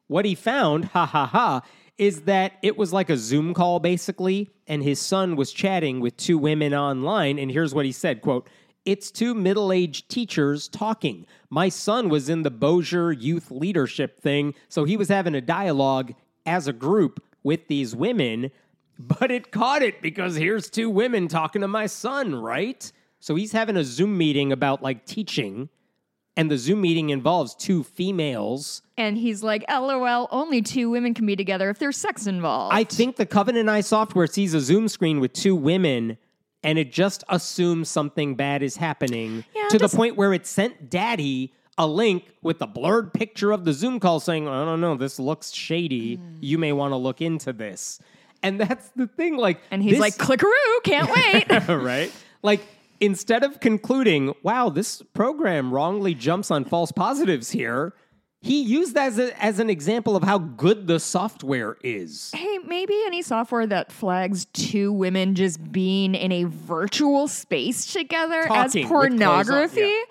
What he found, ha ha ha, is that it was like a Zoom call basically, and his son was chatting with two women online. And here's what he said: "quote It's two middle-aged teachers talking. My son was in the Bossier Youth Leadership thing, so he was having a dialogue as a group with these women." But it caught it because here's two women talking to my son, right? So he's having a Zoom meeting about like teaching, and the Zoom meeting involves two females. And he's like, LOL, only two women can be together if there's sex involved. I think the Covenant Eye software sees a Zoom screen with two women and it just assumes something bad is happening Yeah, to just- the point where it sent daddy a link with a blurred picture of the Zoom call saying, I don't know, this looks shady. Hmm. You may want to look into this. And that's the thing. Like, and he's this- like, clickaroo, can't wait. [LAUGHS] right? Like, instead of concluding, wow, this program wrongly jumps on false positives here, he used that as, a, as an example of how good the software is. hey, maybe any software that flags two women just being in a virtual space together Talking as with clothes on, pornography. yeah.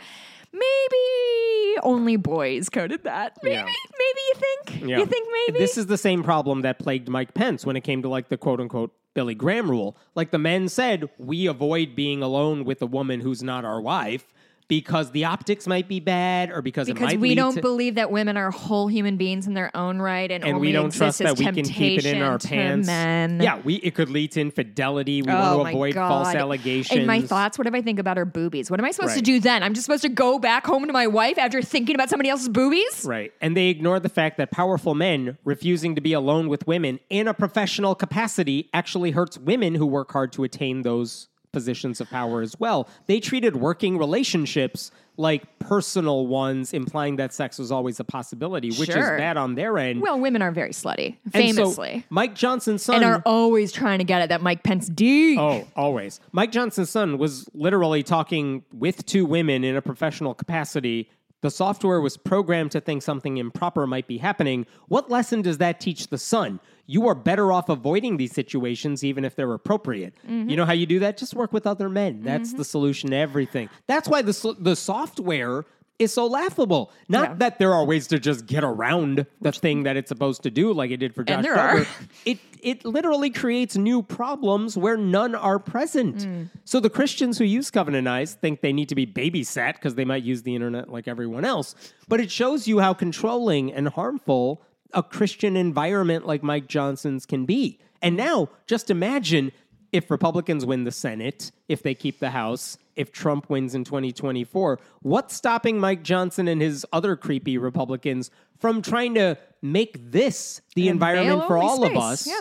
Maybe only boys coded that. Maybe, Yeah. maybe you think? Yeah. You think maybe? This is the same problem that plagued Mike Pence when it came to like the quote unquote Billy Graham rule. Like the men said, we avoid being alone with a woman who's not our wife because the optics might be bad or because, it because might we don't to- believe that women are whole human beings in their own right, and, and we don't trust that we can keep it in our pants. Men. Yeah, we it could lead to infidelity. We Oh want to avoid God. false allegations. In my thoughts, what if I think about her boobies? What am I supposed to do then? I'm just supposed to go back home to my wife after thinking about somebody else's boobies? Right. And they ignore the fact that powerful men refusing to be alone with women in a professional capacity actually hurts women who work hard to attain those positions of power as well. They treated working relationships like personal ones, implying that sex was always a possibility, which is bad on their end. Well, women are very slutty, And so famously. Mike Johnson's son And are always trying to get at that Mike Pence D. Oh, always. Mike Johnson's son was literally talking with two women in a professional capacity. The software was programmed to think something improper might be happening. What lesson does that teach the son? You are better off avoiding these situations, even if they're appropriate. You know how you do that? Just work with other men. That's the solution to everything. That's why the, the software is so laughable. Not Yeah. that there are ways to just get around the thing that it's supposed to do, like it did for Josh And there are. [LAUGHS] It it literally creates new problems where none are present. Mm. So the Christians who use Covenant Eyes think they need to be babysat because they might use the internet like everyone else. But it shows you how controlling and harmful a Christian environment like Mike Johnson's can be. And now, just imagine if Republicans win the Senate, if they keep the House, if Trump wins in 2024, what's stopping Mike Johnson and his other creepy Republicans from trying to make this the An environment for all avail-only of us? yeah.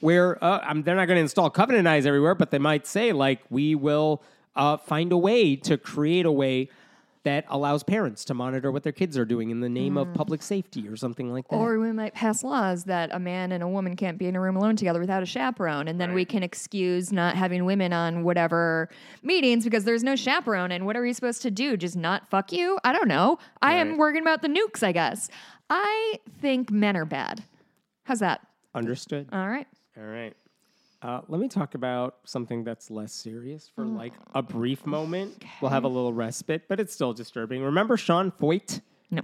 Where uh, they're not going to install Covenant Eyes everywhere, but they might say, like, we will uh, find a way to create a way that allows parents to monitor what their kids are doing in the name of public safety or something like that. Mm. Or we might pass laws that a man and a woman can't be in a room alone together without a chaperone. And then we can excuse not having women on whatever meetings because there's no chaperone. And what are we supposed to do? Just not fuck you? I don't know. I am worrying about the nukes, I guess. I think men are bad. How's that? Understood. All right. All right. Uh, let me talk about something that's less serious for like a brief moment. We'll have a little respite, but it's still disturbing. Remember Sean Feucht? No,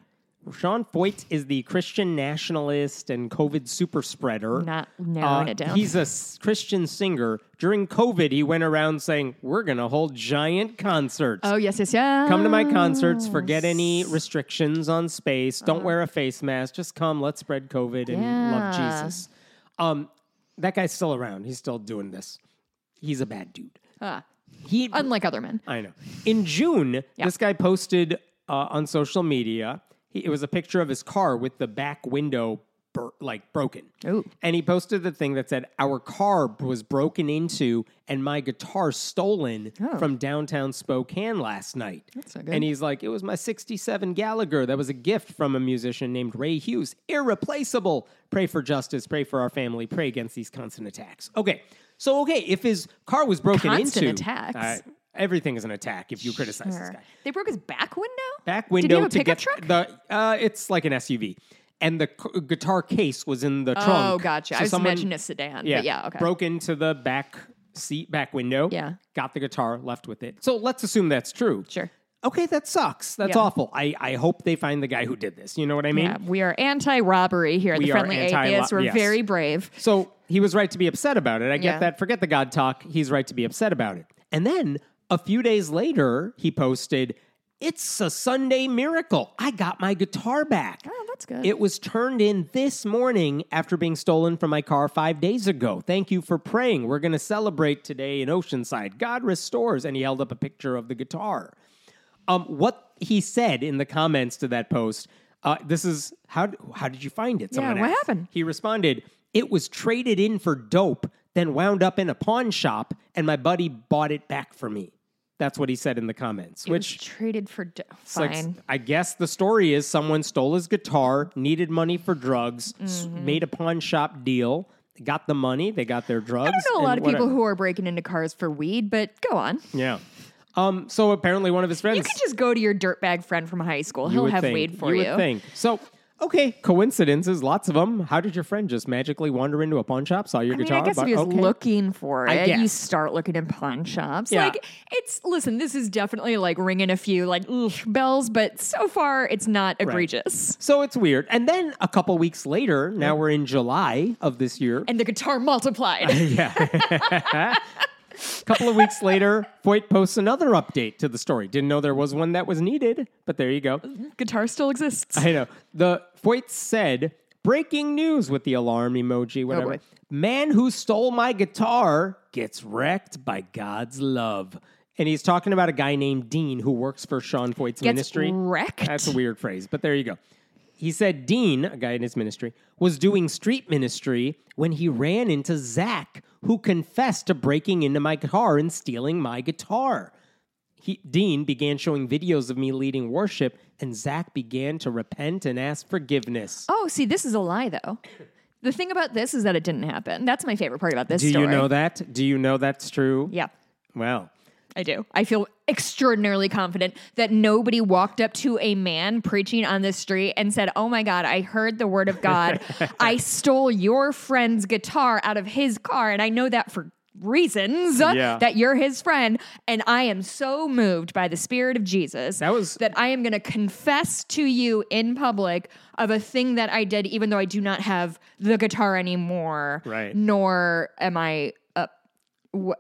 Sean Feucht is the Christian nationalist and COVID super spreader. not narrowing Uh, it down. He's a s- Christian singer. During COVID, he went around saying, We're going to hold giant concerts. oh yes, yes, yes. Come to my concerts, forget any restrictions on space. Don't wear a face mask. Just come, let's spread COVID and love Jesus. Um, that guy's still around. He's still doing this. He's a bad dude. Ah, He unlike other men. I know. In June, this guy posted uh, on social media. He, it was a picture of his car with the back window bur- like broken. Ooh. And he posted the thing that said, "Our car was broken into and my guitar stolen Oh. from downtown Spokane last night." That's not good. And he's like, "It was my '67 Gallagher. That was a gift from a musician named Ray Hughes. Irreplaceable. Pray for justice. Pray for our family. Pray against these constant attacks." Okay. So okay, if his car was broken Constant into, attacks? uh, everything is an attack if you criticize this guy. They broke his back window. Back Did he window have a to pickup get truck? the uh, it's like an SUV, and the c- guitar case was in the oh, trunk. Oh, gotcha. So I was someone- imagining a sedan. Yeah, yeah, okay. Broke into the back seat, back window. Yeah. got the guitar, left with it. So let's assume that's true. Sure. Okay, that sucks. That's Yeah. awful. I, I hope they find the guy who did this. You know what I mean? Yeah, we are anti-robbery here. at We the friendly atheists. We're yes. very brave. So he was right to be upset about it. I get Yeah. that. Forget the God talk. He's right to be upset about it. And then a few days later, he posted, It's a Sunday miracle. I got my guitar back. Oh, that's good. It was turned in this morning after being stolen from my car five days ago. Thank you for praying. We're going to celebrate today in Oceanside. God restores. And he held up a picture of the guitar. Um, what he said in the comments to that post, uh, this is how, how did you find it? Someone what asked. happened? He responded, It was traded in for dope, then wound up in a pawn shop, and my buddy bought it back for me. That's what he said in the comments, It which traded for do- it's like- fine. I guess the story is someone stole his guitar, needed money for drugs, Mm-hmm. made a pawn shop deal, got the money, they got their drugs. I know a lot of people who are breaking into cars for weed, but go on. Yeah. Um, so apparently one of his friends You could just go to your dirtbag friend from high school. He'll have think, weed for you. you. would think. So okay, coincidences, lots of them. How did your friend just magically wander into a pawn shop, saw your I mean, guitar? I guess if he was okay. looking for I it, you guess. start looking in pawn shops. Yeah. Like it's listen, this is definitely like ringing a few like bells, but so far it's not egregious. So it's weird. And then a couple weeks later, now we're in July of this year. And the guitar multiplied. [LAUGHS] yeah. [LAUGHS] A couple of weeks later, Feucht posts another update to the story. Didn't know there was one that was needed, but there you go. guitar still exists. I know. The Feucht said, breaking news with the alarm emoji, oh, whatever. boy. Man who stole my guitar gets wrecked by God's love. And he's talking about a guy named Dean who works for Sean Feucht's Gets ministry. wrecked. That's a weird phrase, but there you go. He said Dean, a guy in his ministry, was doing street ministry when he ran into Zach, who confessed to breaking into my car and stealing my guitar. He, Dean began showing videos of me leading worship, and Zach began to repent and ask forgiveness. Oh, see, this is a lie though. The thing about this is that it didn't happen. That's my favorite part about this Do story. you know that? Do you know that's true? Yeah. Well, I do. I feel extraordinarily confident that nobody walked up to a man preaching on the street and said, Oh my God, I heard the word of God. I [LAUGHS] stole your friend's guitar out of his car. And I know that for reasons Yeah. that you're his friend. And I am so moved by the Spirit of Jesus That was- that I am going to confess to you in public of a thing that I did, even though I do not have the guitar anymore. Right. Nor am I. Uh, wh-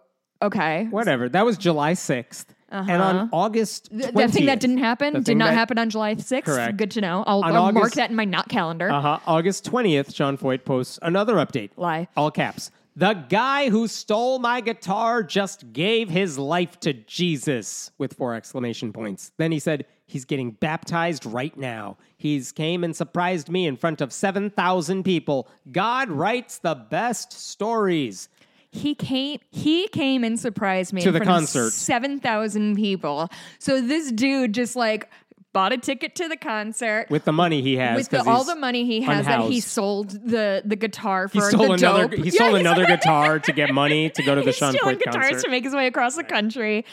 okay. whatever. That was July 6th. And on August 20th, that thing that didn't happen did not that- happen on July 6th. Correct. Good to know. I'll, I'll mark that in my not calendar. Uh-huh. August 20th, Sean Feucht posts another update. Lie. All caps. The guy who stole my guitar just gave his life to Jesus with four exclamation points. Then he said, he's getting baptized right now. He's came and surprised me in front of 7,000 people. God writes the best stories. He came. He came and surprised me To in the concert. Seven thousand people. So this dude just like bought a ticket to the concert With the money he has. with the, all the money he has that he sold the the guitar for He stole the another. dope. He [LAUGHS] sold he's- another guitar to get [LAUGHS] money to go to the He's Sean stealing Feucht guitars concert. to make his way across the country.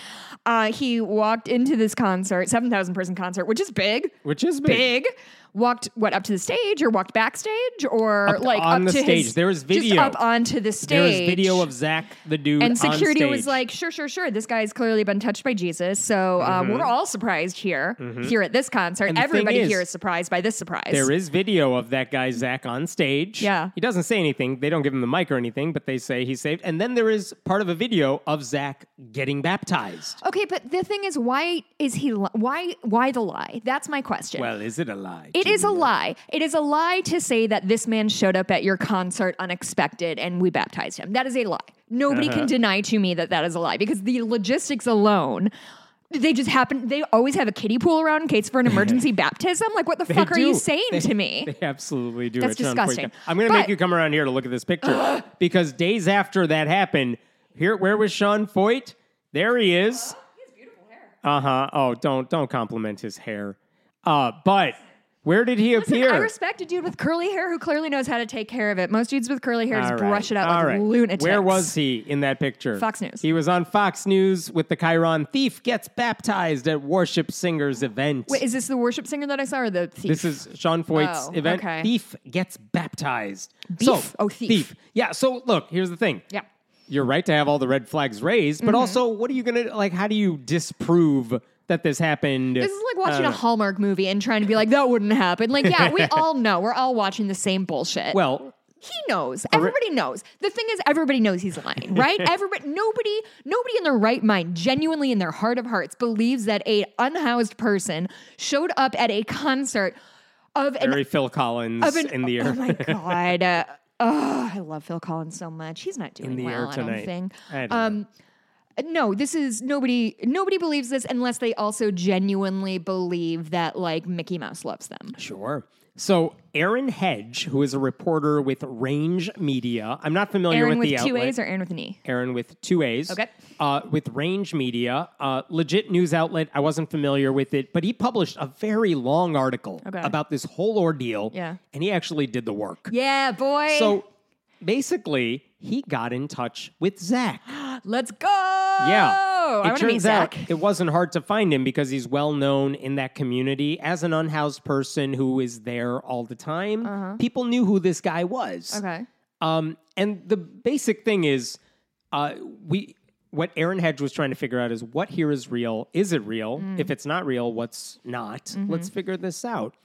Uh, he walked into this concert, seven thousand person concert, which is big. which is big. big walked what up to the stage or walked backstage or like Up- like on up the to stage. his, There was just video. up onto the stage. There is video of Zach, the dude, and security was like, sure, sure, sure. This guy's clearly been touched by Jesus. So uh, we're all surprised here, here at this concert. Mm-hmm. And Everybody is- here is surprised by this surprise. There is video of that guy Zach on stage. Yeah. he doesn't say anything. They don't give him the mic or anything, but they say he's saved. And then there is part of a video of Zach getting baptized. Okay, but the thing is, why is he? li- Why? Why the lie? That's my question. Well, is it a lie? It is a lie. It is a lie to say that this man showed up at your concert unexpected and we baptized him. That is a lie. Nobody Uh-huh. can deny to me that that is a lie because the logistics alone. They just happen. They always have a kiddie pool around in case for an emergency [LAUGHS] baptism. Like, what the They fuck are you saying They- to me? [LAUGHS] They absolutely do. That's disgusting. I'm going to make you come around here to look at this picture [GASPS] because days after that happened, here, where was Sean Feucht? There he is. Uh, he has beautiful hair Uh huh. Oh, don't don't compliment his hair. Uh, but where did he Listen, appear? I respect a dude with curly hair who clearly knows how to take care of it. Most dudes with curly hair just All right. brush it out All like right. lunatics. Where was he in that picture? Fox News. He was on Fox News with the Chiron thief gets baptized at worship singers event. Wait, is this the worship singer that I saw or the thief? This is Sean Feucht's Oh, event. okay. Thief gets baptized. Beef? So, Oh, thief. Yeah. So look, here's the thing. yeah. You're right to have all the red flags raised, Mm-hmm. but also, what are you gonna like? How do you disprove that this happened? This is like watching Uh, a Hallmark movie and trying to be like, that wouldn't happen. Like, yeah, we [LAUGHS] all know. We're all watching the same bullshit. Well, he knows. Everybody knows. The thing is, everybody knows he's lying, right? [LAUGHS] Everybody, nobody, nobody in their right mind, genuinely in their heart of hearts, believes that a unhoused person showed up at a concert of an very Phil Collins of an, in the air. Oh my [LAUGHS] god. Uh, oh, I love Phil Collins so much. He's not doing well, I don't think. I don't um no, this is nobody nobody believes this unless they also genuinely believe that like Mickey Mouse loves them. Sure. So Aaron Hedge, who is a reporter with Range Media, I'm not familiar Aaron with with the two outlet. A's or Aaron with an E? Aaron with two A's. Okay. Uh, with Range Media, uh, legit news outlet. I wasn't familiar with it, but he published a very long article Okay. about this whole ordeal. Yeah. And he actually did the work. Yeah, boy. So basically, he got in touch with Zach. [GASPS] let's go. Yeah. It want to meet turns out Zach. it wasn't hard to find him because he's well known in that community as an unhoused person who is there all the time. People knew who this guy was. Uh-huh. Okay. Um, and the basic thing is, uh, we what Aaron Hedge was trying to figure out is what here is real. Is it real? Mm. If it's not real, what's not? Mm-hmm. Let's figure this out.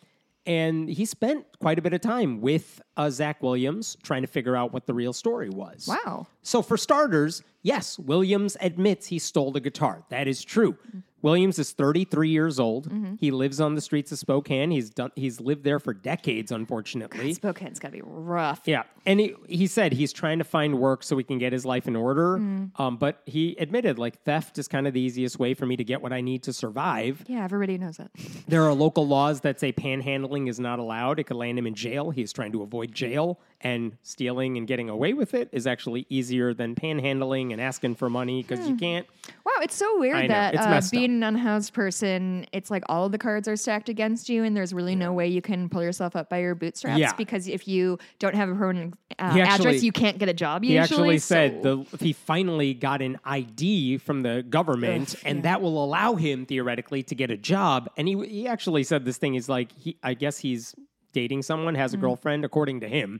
And he spent quite a bit of time with uh, Zach Williams trying to figure out what the real story was. Wow. So, for starters, yes, Williams admits he stole the guitar. That is true. Williams is 33 years old. He lives on the streets of Spokane. He's done. He's lived there for decades, unfortunately. Spokane's gotta be rough. Yeah, and he, he said he's trying to find work so he can get his life in order. Um, but he admitted like theft is kind of the easiest way for me to get what I need to survive. Yeah, everybody knows that. There are local laws that say panhandling is not allowed. It could land him in jail. He's trying to avoid jail, and stealing and getting away with it is actually easier than panhandling and asking for money because you can't. Wow, it's so weird know, that uh, being an unhoused person, it's like all of the cards are stacked against you, and there's really no way you can pull yourself up by your bootstraps Yeah. because if you don't have a permanent uh, actually- address, you can't get a job. Usually, He actually said so- the he finally got an ID from the government, Ugh, and yeah. that will allow him theoretically to get a job. And he he actually said this thing is like he I guess he's dating someone, has Mm-hmm. a girlfriend, according to him.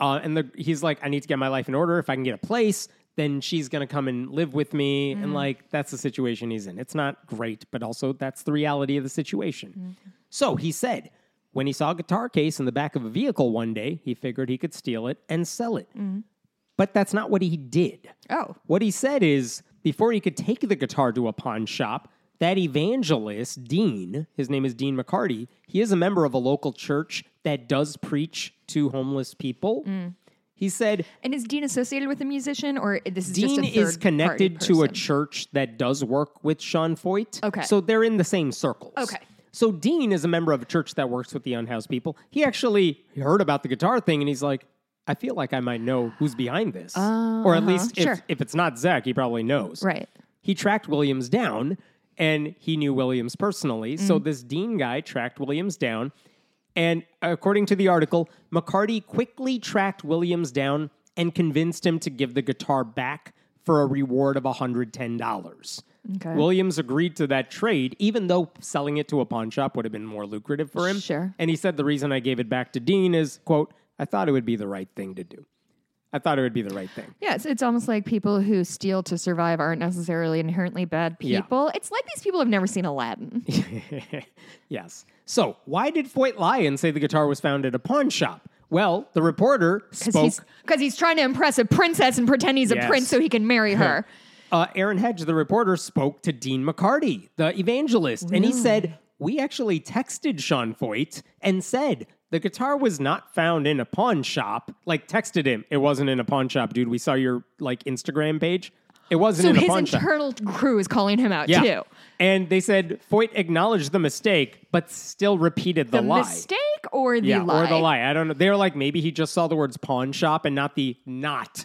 Uh, and the, he's like, I need to get my life in order. If I can get a place, then she's gonna come and live with me. Mm-hmm. And like that's the situation he's in. It's not great, but also that's the reality of the situation. Mm-hmm. So he said. When he saw a guitar case in the back of a vehicle one day, he figured he could steal it and sell it. But that's not what he did. oh, What he said is before he could take the guitar to a pawn shop, that evangelist, Dean, his name is Dean McCarty, he is a member of a local church that does preach to homeless people. Mm. He said and is Dean associated with a musician, or this is just Dean is connected to a church that does work with Sean Feucht. Okay. So they're in the same circles. Okay. So Dean is a member of a church that works with the unhoused people. He actually heard about the guitar thing and he's like, I feel like I might know who's behind this. or at uh-huh. least if, Sure. if it's not Zach, he probably knows. Right. He tracked Williams down and he knew Williams personally. Mm. So this Dean guy tracked Williams down. And according to the article, McCarty quickly tracked Williams down and convinced him to give the guitar back for a reward of $110. Okay. Williams agreed to that trade, even though selling it to a pawn shop would have been more lucrative for him. Sure. And he said the reason I gave it back to Dean is, quote, I thought it would be the right thing to do. I thought it would be the right thing. Yes, it's almost like people who steal to survive aren't necessarily inherently bad Yeah. people. It's like these people have never seen Aladdin. [LAUGHS] yes. So, why did Feucht lie and say the guitar was found at a pawn shop? Well, the reporter Because spoke. he's, 'cause he's trying to impress a princess and pretend he's Yes. a prince so he can marry her. [LAUGHS] uh, Aaron Hedge, the reporter, spoke to Dean McCarty, the evangelist, and he said, We actually texted Sean Feucht and said the guitar was not found in a pawn shop. Like, texted him, It wasn't in a pawn shop, dude. We saw your like Instagram page. It wasn't so in a his pawn shop. internal crew is calling him out Yeah. too. And they said Feucht acknowledged the mistake, but still repeated the, lie. The lie. mistake or the yeah, lie? or the lie. I don't know. They were like, maybe he just saw the words pawn shop and not the not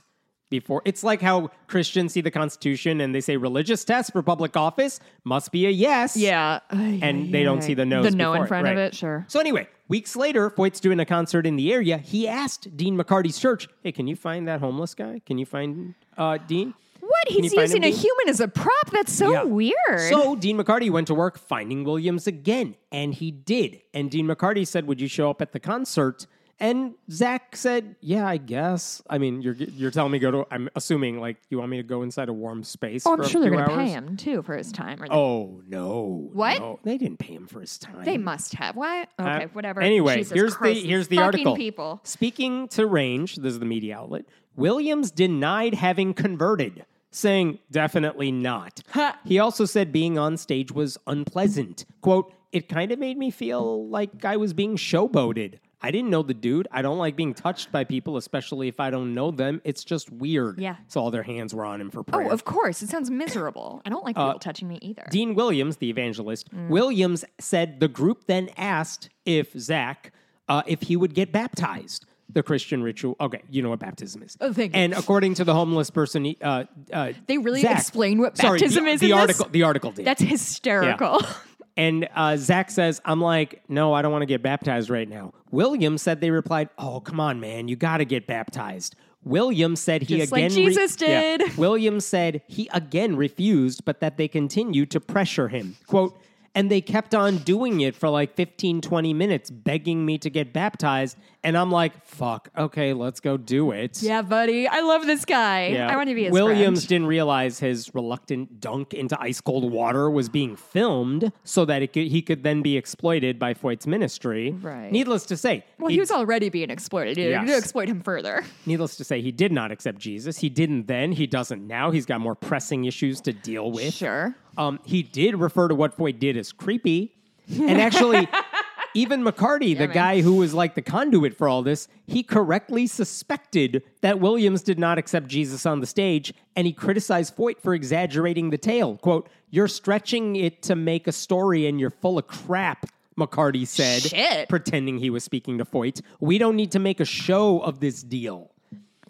before. It's like how Christians see the Constitution and they say religious test for public office must be a yes. Yeah. And they don't see the no's The no in before it, front of right. it, sure. So anyway, weeks later, Feucht's doing a concert in the area. He asked Dean McCarty's church, "Hey, can you find that homeless guy? Can you find uh, Dean?" What? Can He's using him, a Dean? human as a prop? That's so Yeah. weird. So Dean McCarty went to work finding Williams again, and he did. And Dean McCarty said, "Would you show up at the concert?" And Zach said, "Yeah, I guess. I mean, you're you're telling me go to. I'm assuming like you want me to go inside a warm space. oh, for I'm sure they're going to pay him too for his time. Or Oh no! What? no. They didn't pay him for his time. They must have. What? Okay, Uh, whatever. Anyway, Jesus here's Christ, the here's the article. People. Speaking to Range, this is the media outlet. Williams denied having converted, saying definitely not. Ha. He also said being on stage was unpleasant. "Quote: It kind of made me feel like I was being showboated. I didn't know the dude. I don't like being touched by people, especially if I don't know them. It's just weird. Yeah. So all their hands were on him for prayer. Oh, of course. It sounds miserable. I don't like Uh, people touching me either. Dean Williams, the evangelist, Mm. Williams said the group then asked if Zach, uh, if he would get baptized. The Christian ritual. Okay, you know what baptism is. Oh, thank you. And according to the homeless person, uh, uh, They really Zach- explain what sorry, baptism the, is The in this? article, the article did. That's hysterical. [LAUGHS] And uh, Zach says, I'm like, no, I don't want to get baptized right now. William said they replied, oh, come on, man, you got to get baptized. William said he Just like again. Jesus Yeah. did. William said he again refused, but that they continued to pressure him. Quote, and they kept on doing it for like 15, 20 minutes, begging me to get baptized. And I'm like, fuck, okay, let's go do it. yeah, buddy. I love this guy. Yeah. I want to be his Williams friend. didn't realize his reluctant dunk into ice cold water was being filmed so that it could, he could then be exploited by Feucht's ministry. Right. Needless to say, Well, he, he was already being exploited. You Yes. to exploit him further. [LAUGHS] needless to say, he did not accept Jesus. He didn't then. He doesn't now. He's got more pressing issues to deal with. Sure. Um, he did refer to what Feucht did as creepy. And actually, [LAUGHS] even McCarty, the man. guy who was like the conduit for all this, he correctly suspected that Williams did not accept Jesus on the stage, and he criticized Feucht for exaggerating the tale. Quote, You're stretching it to make a story and you're full of crap. McCarty said, Shit. pretending he was speaking to Feucht. We don't need to make a show of this deal.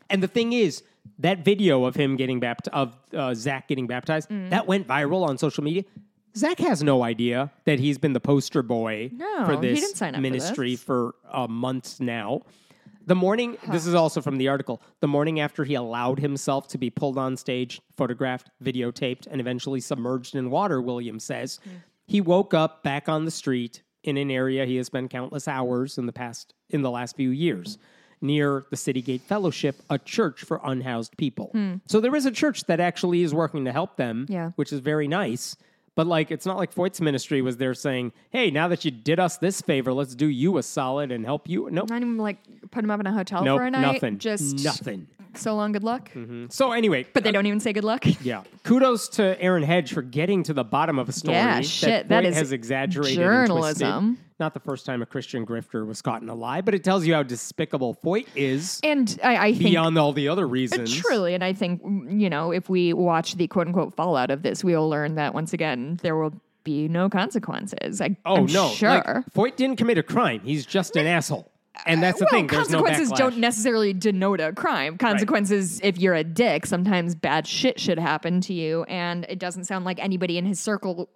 And the thing is, that video of him getting baptized, of uh, Zach getting baptized, Mm. that went viral on social media. Zach has no idea that he's been the poster boy No, for this didn't sign up for ministry this. for, uh, months now. The morning, this is also from the article, the morning after he allowed himself to be pulled on stage, photographed, videotaped, and eventually submerged in water, Williams says, Hmm. he woke up back on the street in an area he has spent countless hours in the past, in the last few years near the City Gate Fellowship, a church for unhoused people. So there is a church that actually is working to help them, Hmm. Yeah. which is very nice. But like, it's not like Feucht's ministry was there saying, "Hey, now that you did us this favor, let's do you a solid and help you." Nope, Not even like put him up in a hotel nope, for a night. nothing, Just nothing. So long, good luck. Mm-hmm. So anyway, But they uh, don't even say good luck. yeah, kudos to Aaron Hedge for getting to the bottom of a story. Yeah, that shit, that Feucht is has exaggerated journalism. Not the first time a Christian grifter was caught in a lie, but it tells you how despicable Feucht is And I, I think beyond all the other reasons. Truly, and I think mm, you know if we watch the quote unquote fallout of this, we will learn that once again there will be no consequences. I, Oh I'm no! sure. Like, Feucht didn't commit a crime. He's just an mm. asshole, and that's the well, thing. There's consequences backlash. don't necessarily denote a crime. Consequences, if you're a dick, sometimes bad shit should happen to you, and it doesn't sound like anybody in his circle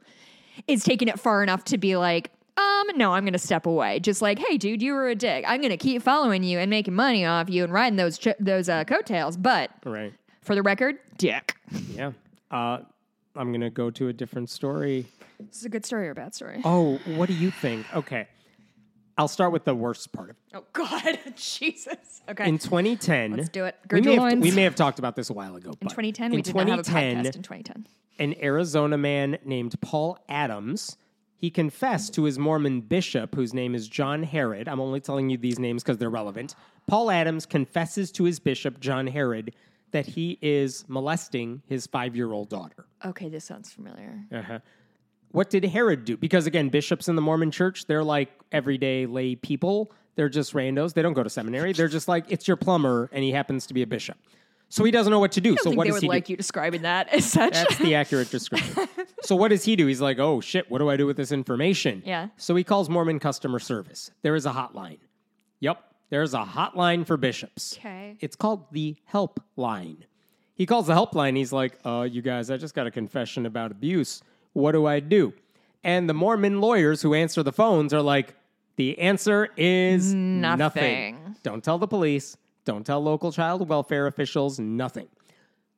is taking it far enough to be like, um, no, I'm gonna step away. Just like, hey, dude, you were a dick. I'm gonna keep following you and making money off you and riding those ch- those uh, coattails, but right. for the record, dick. Yeah. Uh, I'm going to go to a different story. This is a good story or a bad story? Oh, what do you think? Okay. I'll start with the worst part of it. Oh God, [LAUGHS] Jesus. Okay. In 2010, Let's do it. We may, have, we may have talked about this a while ago. in but 2010, in we did not have a podcast in 2010. an Arizona man named Paul Adams. He confessed to his Mormon bishop, whose name is John Herod. I'm only telling you these names because they're relevant. Paul Adams confesses to his bishop, John Herod, that he is molesting his five year old daughter. Okay, this sounds familiar. Uh-huh. What did Herrod do? Because again, bishops in the Mormon church, they're like everyday lay people. They're just randos. They don't go to seminary. They're just like, it's your plumber, and he happens to be a bishop. So he doesn't know what to do. So what they does would he do? like you describing that as such. That's the accurate description. [LAUGHS] so what does he do? He's like, oh shit, what do I do with this information? Yeah. So he calls Mormon customer service. There is a hotline. Yep. There's a hotline for bishops. Okay. It's called the helpline. He calls the helpline. He's like, uh, you guys, I just got a confession about abuse. What do I do? And the Mormon lawyers who answer the phones are like, the answer is Nothing. Don't tell the police. Don't tell local child welfare officials. Nothing.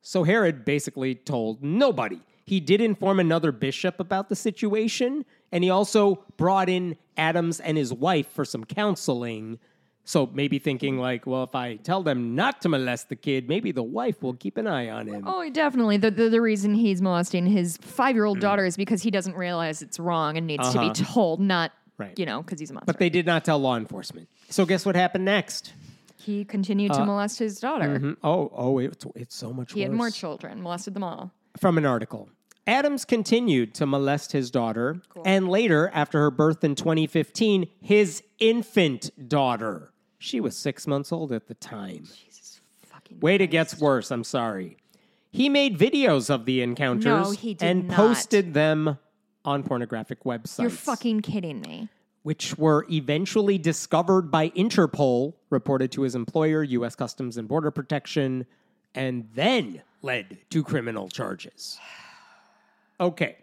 So Herrod basically told nobody. He did inform another bishop about the situation, and he also brought in Adams and his wife for some counseling. So maybe thinking like, well, if I tell them not to molest the kid, maybe the wife will keep an eye on him. Oh, definitely. The, the the reason he's molesting his five year Mm. old daughter is because he doesn't realize it's wrong and needs to be told, not Uh-huh. Right. you know, because he's a monster. But they did not tell law enforcement. So guess what happened next? he continued to molest his daughter. Mhm. Oh, oh, it's, it's so much He worse. had more children, molested them all. from an article. Adams continued to molest his daughter, and later, after her birth in 2015, his infant daughter. She was six months old at the time. Jesus fucking Wait, it gets worse. I'm sorry. He made videos of the encounters No, he did and not. posted them on pornographic websites, You're fucking kidding me. which were eventually discovered by Interpol, reported to his employer, U.S. Customs and Border Protection, and then led to criminal charges. [SIGHS] Okay.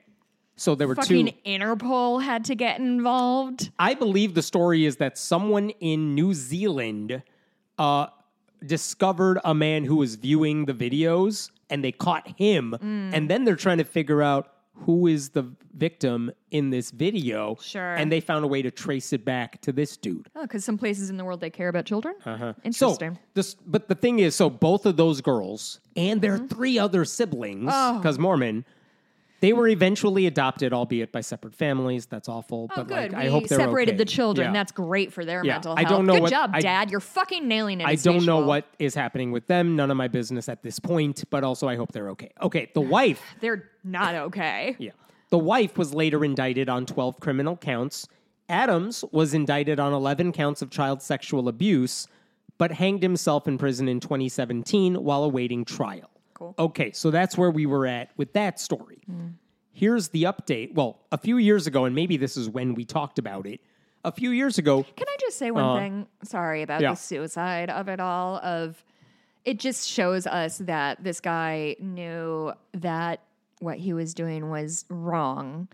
So there were Fucking two. Interpol had to get involved. I believe the story is that someone in New Zealand uh, discovered a man who was viewing the videos and they caught him. Mm. And then they're trying to figure out who is the victim in this video. Sure. And they found a way to trace it back to this dude. Oh, because some places in the world they care about children. Uh-huh. Interesting. So this, but the thing is, so both of those girls and their three other siblings, Mm-hmm. Oh. because Mormon, they were eventually adopted, albeit by separate families. That's awful. Oh, but good. like, we I hope they're separated okay. the children. Yeah. That's great for their Yeah. mental I health. don't know Good what- job, I- Dad. You're fucking nailing it. I don't know what is happening with them. None of my business at this point, but also I hope they're okay. Okay, the [SIGHS] wife, They're not okay. yeah. The wife was later indicted on 12 criminal counts. Adams was indicted on 11 counts of child sexual abuse, but hanged himself in prison in 2017 while awaiting trial. Cool. Okay, so that's where we were at with that story. Here's the update. Well, a few years ago, and maybe this is when we talked about it. A few years ago, Can I just say one thing? Sorry about Uh, yeah. the suicide of it all. Of it just shows us that this guy knew that what he was doing was wrong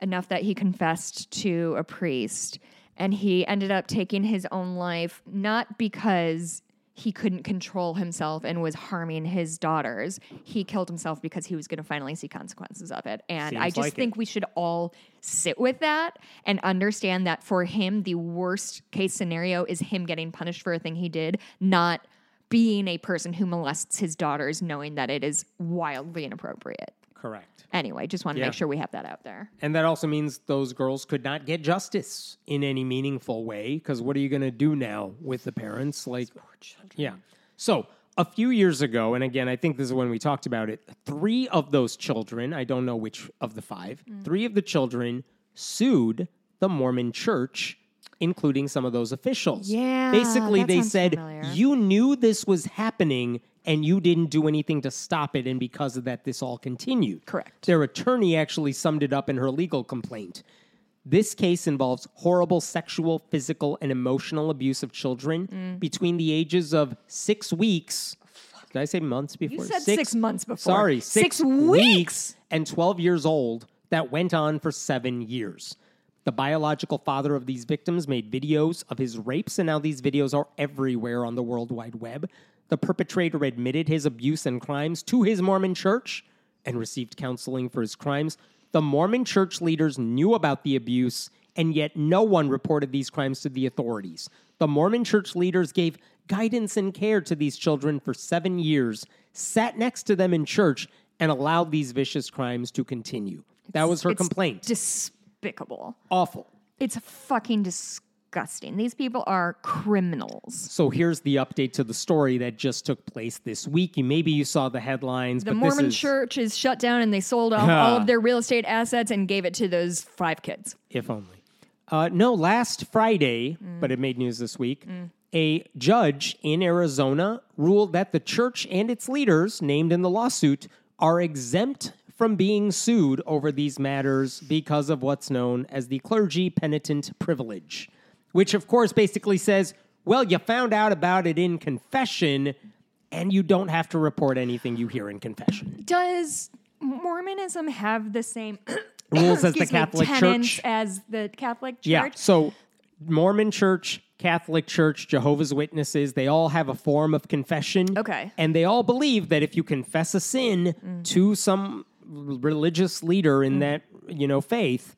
enough that he confessed to a priest and he ended up taking his own life not because he couldn't control himself and was harming his daughters. He killed himself because he was going to finally see consequences of it. And I just like it. think we should all sit with that and understand that for him, the worst case scenario is him getting punished for a thing he did, not being a person who molests his daughters knowing that it is wildly inappropriate. Correct. Anyway, just want to Yeah. make sure we have that out there. And that also means those girls could not get justice in any meaningful way because what are you going to do now with the parents? Like, yeah. So a few years ago, and again, I think this is when we talked about it, three of those children, I don't know which of the five, Mm. three of the children sued the Mormon church. Including some of those officials. Yeah, Basically, they said, familiar. You knew this was happening and you didn't do anything to stop it. And because of that, this all continued. Correct. Their attorney actually summed it up in her legal complaint. This case involves horrible sexual, physical, and emotional abuse of children Mm. between the ages of six weeks. Did I say months before? said six months before. Sorry, six, Six weeks? and 12 years old that went on for seven years. The biological father of these victims made videos of his rapes, and now these videos are everywhere on the World Wide Web. The perpetrator admitted his abuse and crimes to his Mormon church, and received counseling for his crimes. The Mormon church leaders knew about the abuse, and yet no one reported these crimes to the authorities. The Mormon church leaders gave guidance and care to these children for seven years, sat next to them in church, and allowed these vicious crimes to continue. That was her complaint. Despicable. Awful. It's fucking disgusting. These people are criminals. So here's the update to the story that just took place this week. You maybe you saw the headlines, The but Mormon is, church is shut down and they sold off all of their real estate assets and gave it to those five kids. if only. Uh, no, last Friday, Mm. but it made news this week. A judge in Arizona ruled that the church and its leaders, named in the lawsuit, are exempt from being sued over these matters because of what's known as the clergy penitent privilege, which, of course, basically says, well, you found out about it in confession, and you don't have to report anything you hear in confession. Does Mormonism have the same [COUGHS] Rules as the excuse me, Catholic Church. as the Catholic Church? Yeah. So Mormon Church, Catholic Church, Jehovah's Witnesses, they all have a form of confession. Okay. And they all believe that if you confess a sin mm. to some religious leader in mm. that, you know, faith,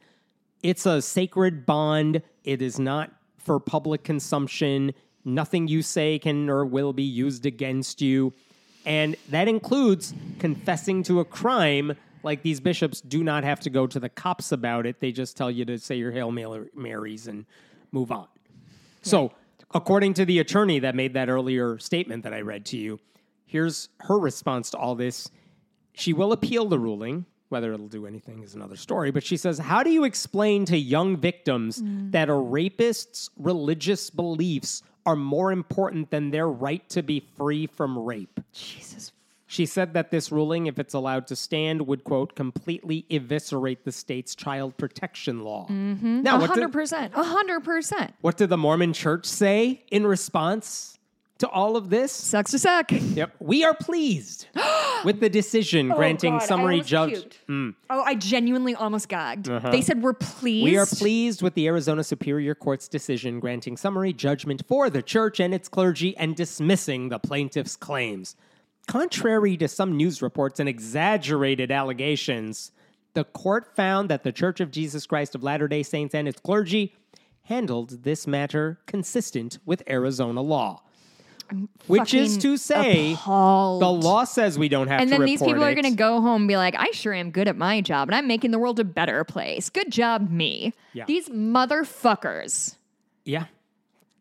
it's a sacred bond. It is not for public consumption. Nothing you say can or will be used against you. And that includes confessing to a crime. Like these bishops do not have to go to the cops about it. They just tell you to say your Hail Marys and move on. So, according to the attorney that made that earlier statement that I read to you, here's her response to all this. She will appeal the ruling. Whether it'll do anything is another story. But she says, How do you explain to young victims mm. that a rapist's religious beliefs are more important than their right to be free from rape? Jesus. She said that this ruling, if it's allowed to stand, would, quote, completely eviscerate the state's child protection law. Mm-hmm. Now, what did, 100%. 100%. what did the Mormon church say in response to all of this? Sucks to suck. Yep. We are pleased [GASPS] [GASPS] with the decision oh, granting Oh, God, summary judge. puked. Mm. Oh, I genuinely almost gagged. Uh-huh. They said we're pleased. We are pleased with the Arizona Superior Court's decision granting summary judgment for the church and its clergy and dismissing the plaintiff's claims. Contrary to some news reports and exaggerated allegations, the court found that the Church of Jesus Christ of Latter day Saints and its clergy handled this matter consistent with Arizona law. Which is to say, appalled. the law says we don't have And to And then these people are going to go home and be like, I sure am good at my job and I'm making the world a better place. Good job, me. Yeah. These motherfuckers. Yeah.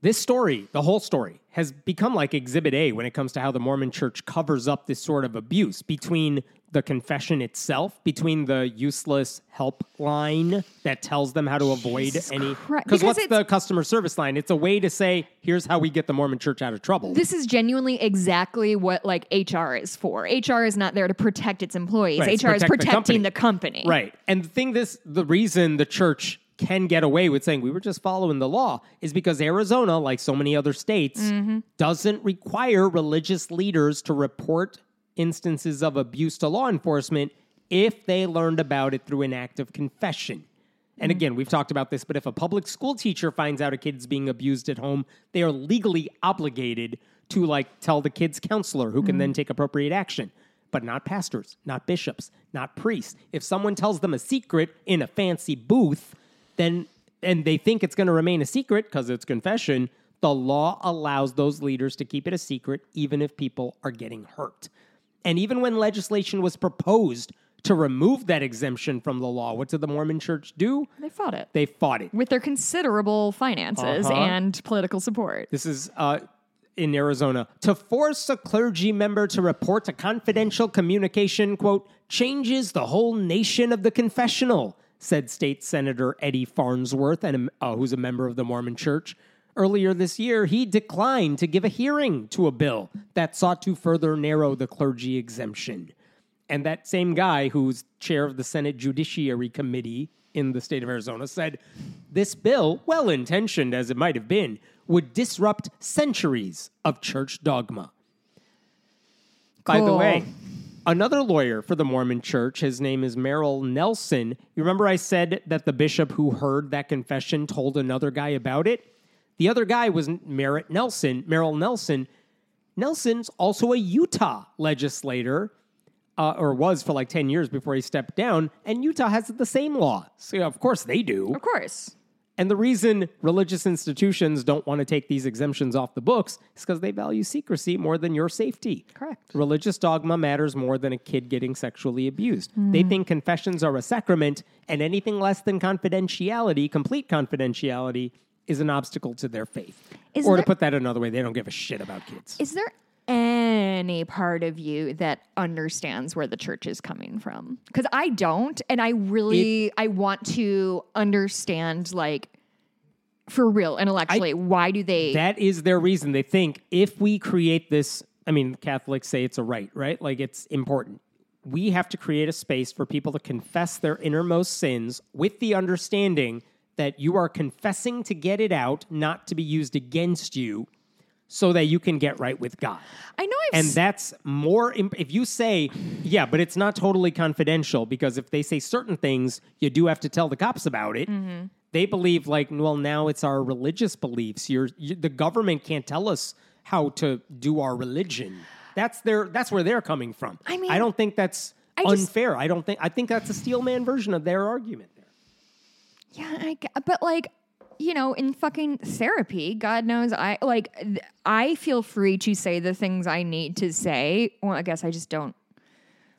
This story, the whole story, has become like Exhibit A when it comes to how the Mormon church covers up this sort of abuse between the confession itself, between the useless helpline that tells them how to avoid Jesus any. Because what's the customer service line? It's a way to say, here's how we get the Mormon church out of trouble. This is genuinely exactly what like HR is for. HR is not there to protect its employees. Right, it's HR is protect the protecting company. the company. Right. And the thing this the reason the church can get away with saying we were just following the law is because Arizona, like so many other states, Mm-hmm. doesn't require religious leaders to report instances of abuse to law enforcement if they learned about it through an act of confession. And Mm-hmm. again, we've talked about this, but if a public school teacher finds out a kid's being abused at home, they are legally obligated to like tell the kid's counselor who can then take appropriate action. But not pastors, not bishops, not priests. If someone tells them a secret in a fancy booth, then and they think it's going to remain a secret because it's confession, the law allows those leaders to keep it a secret even if people are getting hurt. And even when legislation was proposed to remove that exemption from the law, what did the Mormon church do? They fought it They fought it. with their considerable finances Uh-huh. and political support. This is uh, in Arizona. To force a clergy member to report a confidential communication, quote, changes the whole nation of the confessional, said State Senator Eddie Farnsworth, and, uh, who's a member of the Mormon Church. Earlier this year, he declined to give a hearing to a bill that sought to further narrow the clergy exemption. And that same guy, who's chair of the Senate Judiciary Committee in the state of Arizona, said this bill, well intentioned as it might have been, would disrupt centuries of church dogma. By the way, another lawyer for the Mormon church, his name is Merrill Nelson. You remember I said that the bishop who heard that confession told another guy about it? The other guy was Merritt Nelson, Merrill Nelson. Nelson's also a Utah legislator uh, or was for like 10 years before he stepped down. And Utah has the same law. So, yeah, of course, they do. Of course. And the reason religious institutions don't want to take these exemptions off the books is because they value secrecy more than your safety. Correct. Religious dogma matters more than a kid getting sexually abused. They Hmm. think confessions are a sacrament, and anything less than confidentiality, complete confidentiality, is an obstacle to their faith. Is or to put that another way, they don't give a shit about kids. Is there any part of you that understands where the church is coming from? Because I don't, and I really I want to understand, like, for real, intellectually, why do they? That is their reason. They think if we create this, I mean, Catholics say it's a right, right? Like it's important. We have to create a space for people to confess their innermost sins with the understanding that you are confessing to get it out, not to be used against you, so that you can get right with God. I know I've And that's more, imp- if you say, yeah, but it's not totally confidential because if they say certain things, you do have to tell the cops about it. Mm-hmm. They believe, like, well, now it's our religious beliefs. You're, you, the government can't tell us how to do our religion. That's their, that's where they're coming from. I mean, I don't think that's I just- unfair. I don't think, I think that's a steelman version of their argument. Yeah, I, but like, you know, in fucking therapy, God knows I like th- I feel free to say the things I need to say. Well, I guess I just don't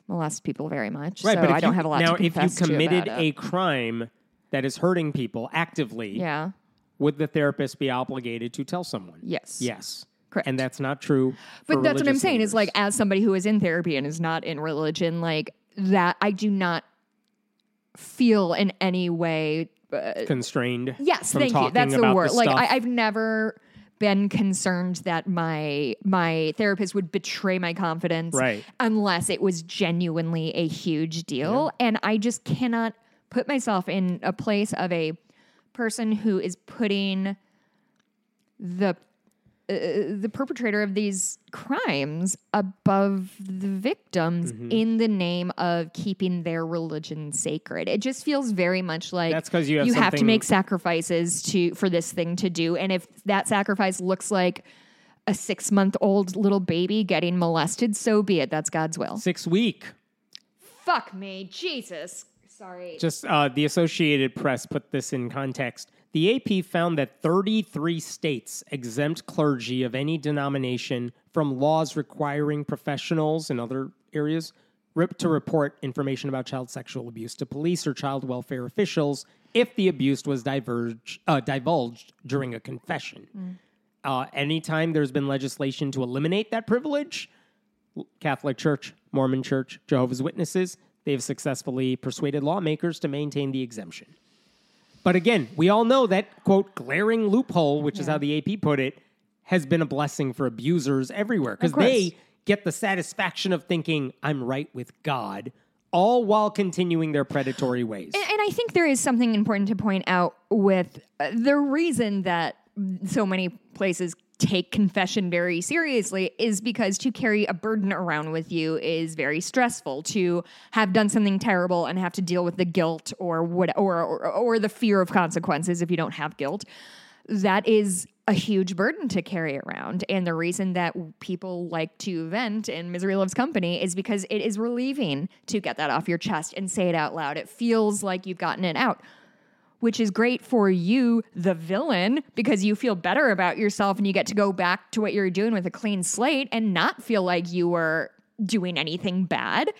molest people very much, so if I don't you- have a lot now, if you committed a crime that is hurting people actively, yeah, would the therapist be obligated to tell someone? Yes. Yes. Correct. And that's not true. but that's what I'm saying is like as somebody who is in therapy and is not in religion, like that, I do not feel in any way uh, constrained. Yes, thank you. That's the word. like. I, I've never been concerned that my my therapist would betray my confidence Right. unless it was genuinely a huge deal. And I just cannot put myself in a place of a person who is putting the the perpetrator of these crimes above the victims Mm-hmm. in the name of keeping their religion sacred. It just feels very much like That's 'cause you have to something- make sacrifices to for this thing to do, and if that sacrifice looks like a six month old little baby getting molested, so be it. That's God's will. Six week. Fuck me, Jesus. Sorry. Just uh, the Associated Press put this in context. The AP found that 33 states exempt clergy of any denomination from laws requiring professionals in other areas to report information about child sexual abuse to police or child welfare officials if the abuse was diverged, uh, divulged during a confession. Uh, anytime there's been legislation to eliminate that privilege, Catholic Church, Mormon Church, Jehovah's Witnesses, they've successfully persuaded lawmakers to maintain the exemption. But again, we all know that, quote, glaring loophole, which is how the AP put it, has been a blessing for abusers everywhere because they get the satisfaction of thinking, I'm right with God, all while continuing their predatory ways. And, and I think there is something important to point out with uh, the reason that so many places take confession very seriously is because to carry a burden around with you is very stressful. To have done something terrible and have to deal with the guilt or what or or, or the fear of consequences if you don't have guilt, that is a huge burden to carry around. And the reason that people like to vent in Misery Loves Company is because it is relieving to get that off your chest and say it out loud. It feels like you've gotten it out, which is great for you, the villain, because you feel better about yourself and you get to go back to what you're doing with a clean slate and not feel like you were doing anything bad.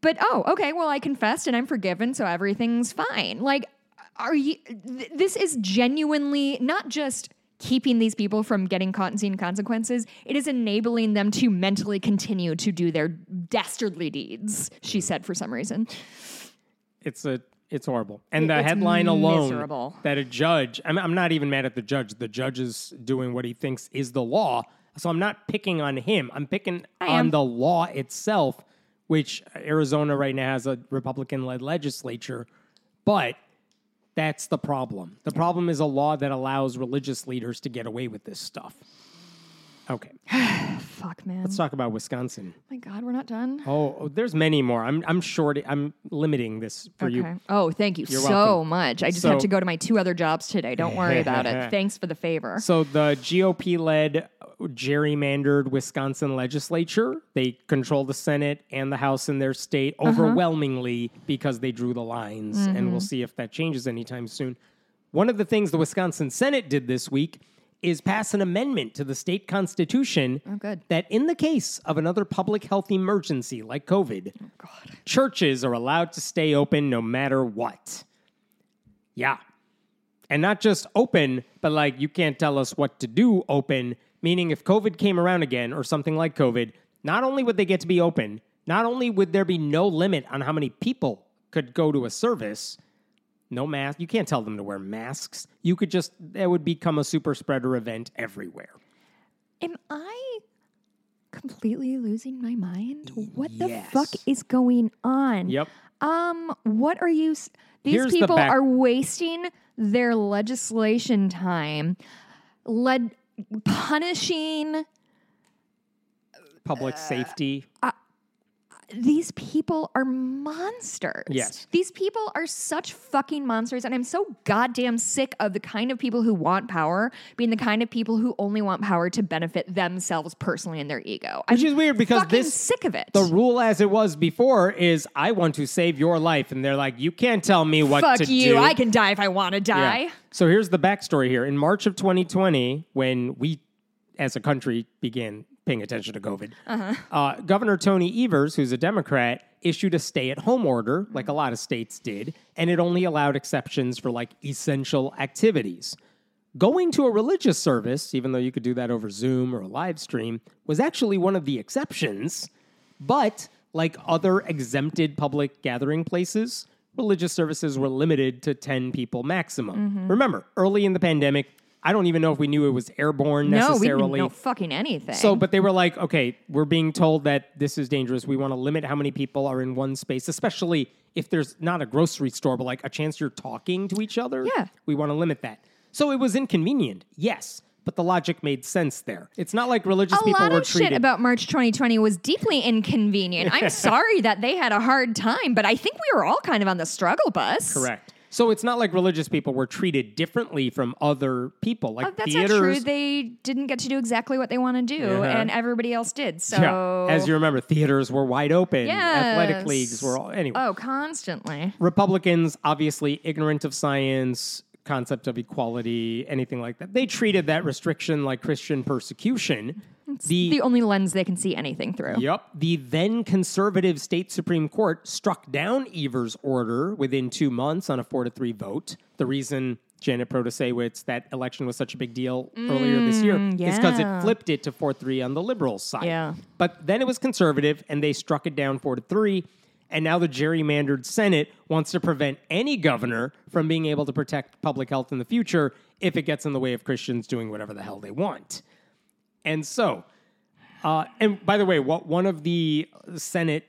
But oh, okay, well, I confessed and I'm forgiven, so everything's fine. Like, are you, th- this is genuinely not just keeping these people from getting caught and seeing consequences, it is enabling them to mentally continue to do their dastardly deeds, she said for some reason. it's a it's horrible. And the It's headline alone miserable. that a judge, I'm, I'm not even mad at the judge. The judge is doing what he thinks is the law. So I'm not picking on him. I'm picking on the law itself, which Arizona right now has a Republican led legislature. But that's the problem. The problem is a law that allows religious leaders to get away with this stuff. Okay, [SIGHS] Fuck, man. let's talk about Wisconsin. my God, we're not done. Oh, oh, there's many more. I'm I'm short. I'm limiting this for okay. you. Oh, thank you You're so welcome. much. I just So- have to go to my two other jobs today. Don't worry [LAUGHS] about it. Thanks for the favor. So the GOP-led gerrymandered Wisconsin legislature, they control the Senate and the House in their state Uh-huh. overwhelmingly because they drew the lines, and Mm-hmm. we'll see if that changes anytime soon. One of the things the Wisconsin Senate did this week is pass an amendment to the state constitution Oh, good. that in the case of another public health emergency like COVID, Oh, churches are allowed to stay open no matter what. Yeah. And not just open, but like you can't tell us what to do open, meaning if COVID came around again or something like COVID, not only would they get to be open, not only would there be no limit on how many people could go to a service, no mask, you can't tell them to wear masks. You could just, that would become a super spreader event everywhere. Am I completely losing my mind? What the fuck is going on? Yep. Um, what are you? s- These Here's the people back- are wasting their legislation time, led punishing Public safety. These people are monsters. Yes. These people are such fucking monsters. And I'm so goddamn sick of the kind of people who want power being the kind of people who only want power to benefit themselves personally and their ego. Which I'm is weird because this sick of it. the rule as it was before is I want to save your life, and they're like, you can't tell me what Fuck to you. do. I can die if I want to Yeah. die. So here's the backstory here. In March of 2020, when we as a country began paying attention to COVID, Uh-huh. uh, Governor Tony Evers, who's a Democrat, issued a stay at home order, like a lot of states did, and it only allowed exceptions for like essential activities. Going to a religious service, even though you could do that over Zoom or a live stream, was actually one of the exceptions. But like other exempted public gathering places, religious services were limited to 10 people maximum. Remember, early in the pandemic, I don't even know if we knew it was airborne No, we necessarily. didn't know fucking anything. So, but they were like, okay, we're being told that this is dangerous. We want to limit how many people are in one space, especially if there's not a grocery store, but like a chance you're talking to each other. Yeah. We want to limit that. So it was inconvenient, yes, but the logic made sense there. It's not like religious a people lot were of treated. shit about March 2020 was deeply inconvenient. I'm [LAUGHS] sorry that they had a hard time, but I think we were all kind of on the struggle bus. Correct. So it's not like religious people were treated differently from other people. Like Oh, that's theaters, not true. They didn't get to do exactly what they want to do, Uh-huh. and everybody else did. So, yeah, as you remember, theaters were wide open. Yes. Athletic leagues were all anyway. oh, constantly. Republicans, obviously ignorant of science, concept of equality, anything like that. They treated that restriction like Christian persecution. The, The only lens they can see anything through. Yep. The then conservative state Supreme Court struck down Evers' order within two months on a four to three vote. The reason Janet Protasiewicz, that election was such a big deal earlier this year mm, is because it flipped it to 4 3 on the liberals' side. Yeah. But then it was conservative and they struck it down 4 to 3. And now the gerrymandered Senate wants to prevent any governor from being able to protect public health in the future if it gets in the way of Christians doing whatever the hell they want. And so, uh, and by the way, what one of the Senate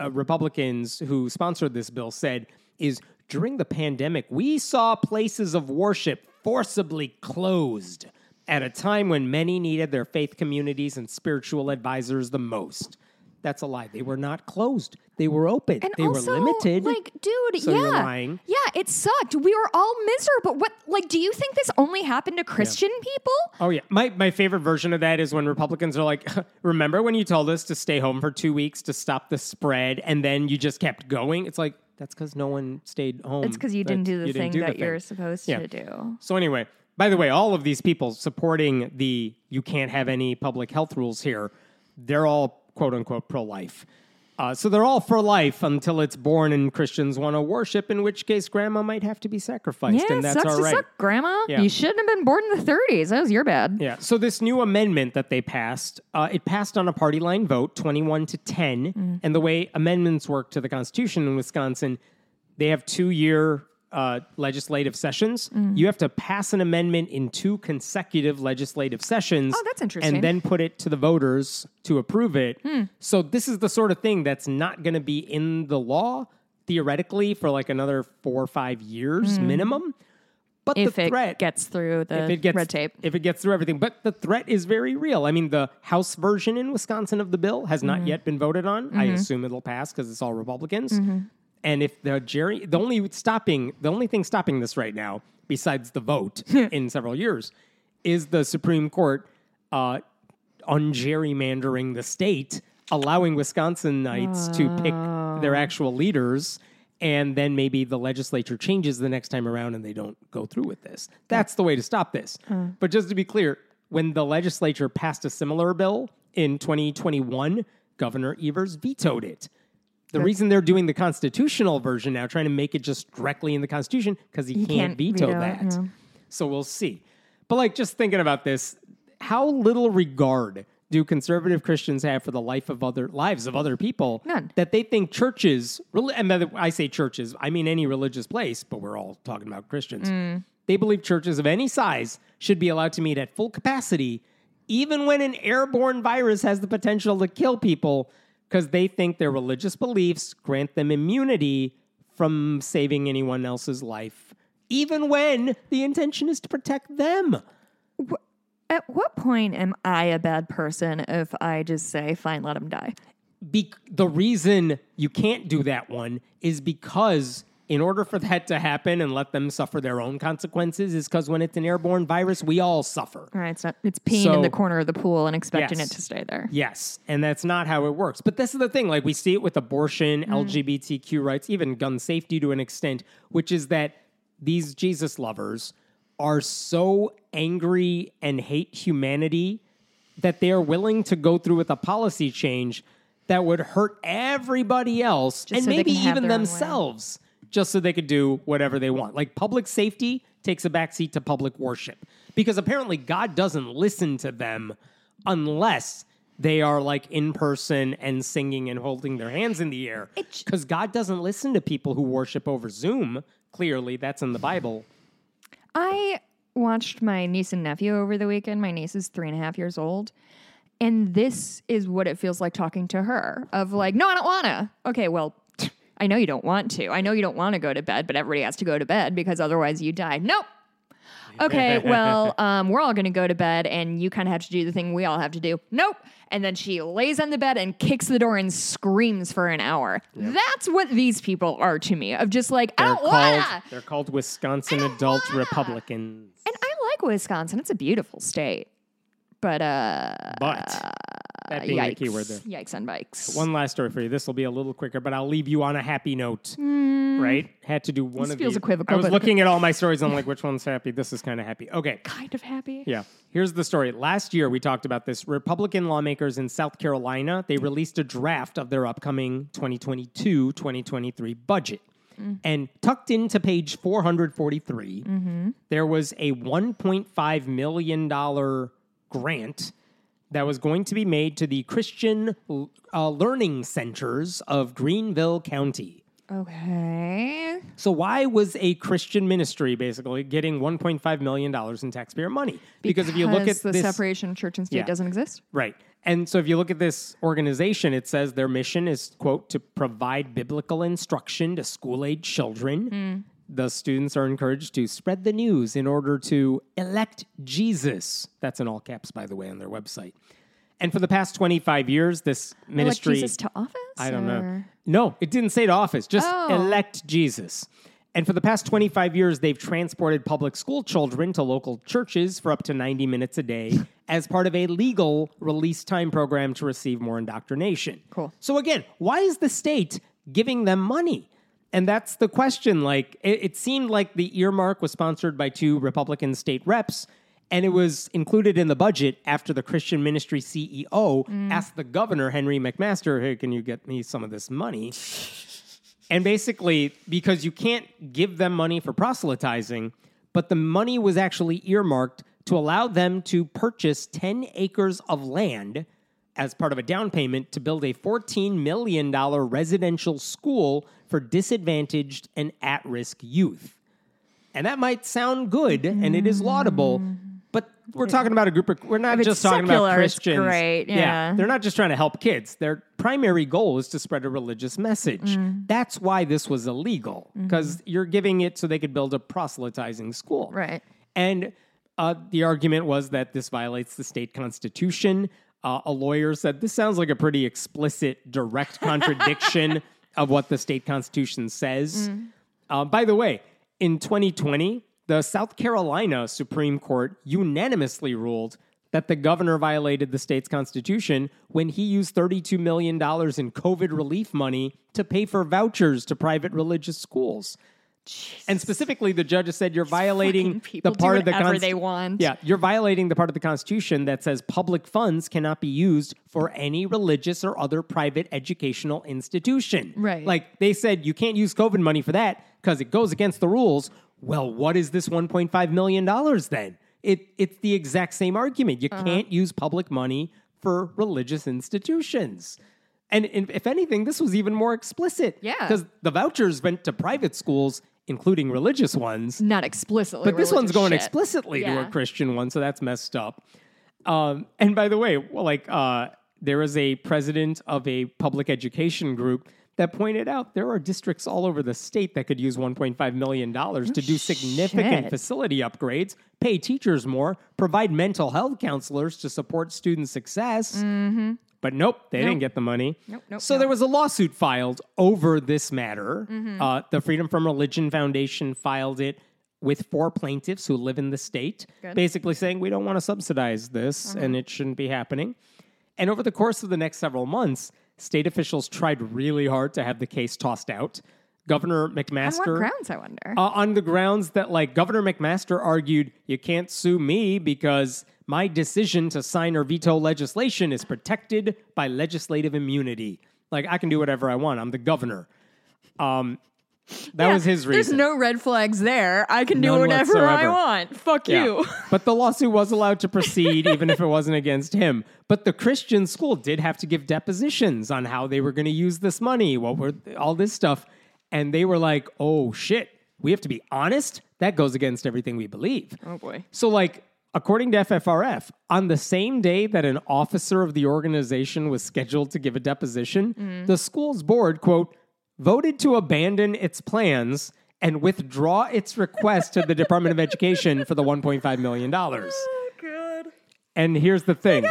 uh, Republicans who sponsored this bill said is during the pandemic, we saw places of worship forcibly closed at a time when many needed their faith communities and spiritual advisors the most. That's a lie. They were not closed. They were open. And they also, were limited. Like, dude, So yeah, yeah, it sucked. We were all miserable. What? Like, do you think this only happened to Christian people? Oh yeah, my my favorite version of that is when Republicans are like, [LAUGHS] "Remember when you told us to stay home for two weeks to stop the spread, and then you just kept going?" It's like that's because no one stayed home. It's because you didn't do the thing do that thing. you're supposed Yeah. to do. So anyway, by the way, all of these people supporting the you can't have any public health rules here, they're all quote unquote pro life. Uh, so they're all for life until it's born and Christians want to worship, in which case grandma might have to be sacrificed, Yeah, and that's sucks all to suck, Grandma. Yeah. You shouldn't have been born in the 30s. That was your bad. Yeah. So this new amendment that they passed, uh, it passed on a party line vote, twenty-one to ten. Mm. And the way amendments work to the Constitution in Wisconsin, they have two-year uh, legislative sessions. Mm. You have to pass an amendment in two consecutive legislative sessions. Oh, that's interesting. And then put it to the voters to approve it. Hmm. So this is the sort of thing that's not going to be in the law theoretically for like another four or five years Hmm. minimum But if the it threat gets through the if it gets red tape. if it gets through everything. But the threat is very real. I mean, the House version in Wisconsin of the bill has Mm-hmm. not yet been voted on. I assume it'll pass because it's all Republicans. Mm-hmm. And if the Jerry, the only stopping, the only thing stopping this right now, besides the vote in several years, is the Supreme Court uh, ungerrymandering the state, allowing Wisconsinites to pick their actual leaders. And then maybe the legislature changes the next time around and they don't go through with this. That's the way to stop this. But just to be clear, when the legislature passed a similar bill in 2021, Governor Evers vetoed it. The reason they're doing the constitutional version now, trying to make it just directly in the Constitution, because he, can't, can't veto, veto that. yeah. So we'll see. But like just thinking about this, how little regard do conservative Christians have for the life of other lives of other people? None. That they think churches, and by the- I say churches, I mean any religious place, but we're all talking about Christians. Mm. They believe churches of any size should be allowed to meet at full capacity, even when an airborne virus has the potential to kill people, because they think their religious beliefs grant them immunity from saving anyone else's life, even when the intention is to protect them. At what point am I a bad person if I just say, fine, let him die? Be- the reason you can't do that one is because in order for that to happen and let them suffer their own consequences is because when it's an airborne virus we all suffer. Right, it's not, it's peeing in the corner of the pool and expecting Yes. it to stay there. yes and that's not how it works. But this is the thing like we see it with abortion mm-hmm. lgbtq rights even gun safety to an extent which is that these jesus lovers are so angry and hate humanity that they are willing to go through with a policy change that would hurt everybody else and so maybe even themselves just so they could do whatever they want. Like public safety takes a backseat to public worship because apparently God doesn't listen to them unless they are like in person and singing and holding their hands in the air. Because God doesn't listen to people who worship over Zoom. Clearly, that's in the Bible. I watched my niece and nephew over the weekend. My niece is three and a half years old. And this is what it feels like talking to her of like, no, I don't wanna. Okay, well, I know you don't want to. I know you don't want to go to bed, but everybody has to go to bed because otherwise you die. Nope. Okay, [LAUGHS] well, um, we're all going to go to bed, and you kind of have to do the thing we all have to do. Nope. And then she lays on the bed and kicks the door and screams for an hour. That's what these people are to me. Of just like, I They're don't called wanna. they're called Wisconsin Adult wanna. Republicans. And I like Wisconsin. It's a beautiful state. But uh But that uh, being the yikes. key word there. Yikes on bikes. One last story for you. This will be a little quicker, but I'll leave you on a happy note. Mm. Right? Had to do one This of feels these. equivocal, I was [LAUGHS] looking at all my stories. And I'm like, which one's happy? This is kind of happy. Okay. kind of happy. Yeah. Here's the story. Last year, we talked about this. Republican lawmakers in South Carolina, they released a draft of their upcoming 2022 2023 budget. Mm. And tucked into page 443, mm-hmm. there was a $1.5 million grant that was going to be made to the Christian uh, Learning Centers of Greenville County. Okay. So why was a Christian ministry basically getting 1.5 million dollars in taxpayer money? Because, if you look at the this, separation of church and state Yeah. doesn't exist. right, and so if you look at this organization, it says their mission is quote to provide biblical instruction to school age children. The students are encouraged to spread the news in order to elect Jesus. That's in all caps, by the way, on their website. And for the past 25 years, this Elect ministry Jesus to office? I don't know. No, it didn't say to office, just Oh. elect Jesus. And for the past 25 years, they've transported public school children to local churches for up to 90 minutes a day as part of a legal release time program to receive more indoctrination. Cool. So, again, why is the state giving them money? And that's the question. Like, it, it seemed like the earmark was sponsored by two Republican state reps, and it was included in the budget after the Christian ministry CEO mm. asked the governor, Henry McMaster, hey, can you get me some of this money? And basically, because you can't give them money for proselytizing, but the money was actually earmarked to allow them to purchase 10 acres of land as part of a down payment to build a $14 million residential school for disadvantaged and at risk youth. And that might sound good and it is laudable, But we're talking about a group of, we're not If it's just talking about secular, it's Christians. great, yeah. They're not just trying to help kids. Their primary goal is to spread a religious message. Mm. That's why this was illegal, because you're giving it so they could build a proselytizing school. Mm-hmm. Right. And uh, the argument was that this violates the state constitution. Uh, a lawyer said this sounds like a pretty explicit, direct [LAUGHS] contradiction of what the state constitution says. Uh, by the way, in 2020, the South Carolina Supreme Court unanimously ruled that the governor violated the state's constitution when he used $32 million in COVID relief money to pay for vouchers to private religious schools. And specifically, the judge has said you're violating the part of the Const- they want. Yeah, you're violating the part of the Constitution that says public funds cannot be used for any religious or other private educational institution. Right. Like they said, you can't use COVID money for that because it goes against the rules. Well, what is this 1.5 million dollars then? It it's the exact same argument. You Uh-huh. can't use public money for religious institutions. And, and if anything, this was even more explicit. Yeah. Because the vouchers went to private schools, including religious ones. Not explicitly. But this one's going shit. explicitly to a Christian one, so that's messed up. Um, and by the way, like uh, there is a president of a public education group that pointed out there are districts all over the state that could use 1.5 million dollars to do significant shit. facility upgrades, pay teachers more, provide mental health counselors to support student success. But nope, they didn't get the money. Nope, nope, so nope. there was a lawsuit filed over this matter. Mm-hmm. Uh, the Freedom from Religion Foundation filed it with four plaintiffs who live in the state, Good. Uh-huh. basically saying we don't want to subsidize this and it shouldn't be happening. And over the course of the next several months, state officials tried really hard to have the case tossed out. Governor On what McMaster grounds, I wonder? uh, on the grounds that like Governor McMaster argued you can't sue me because my decision to sign or veto legislation is protected by legislative immunity. Like I can do whatever I want. I'm the governor. Um, that Yeah, was his reason. There's no red flags there. I can do None whatever I want. Fuck Yeah. you. [LAUGHS] but the lawsuit was allowed to proceed even if it wasn't against him. But the Christian school did have to give depositions on how they were going to use this money, what were all this stuff. And they were like, oh shit, we have to be honest? That goes against everything we believe. Oh boy. So, like, according to FFRF, on the same day that an officer of the organization was scheduled to give a deposition, the school's board, quote, voted to abandon its plans and withdraw its request to the Department of [LAUGHS] Education for the $1.5 million. Oh god. And here's the thing.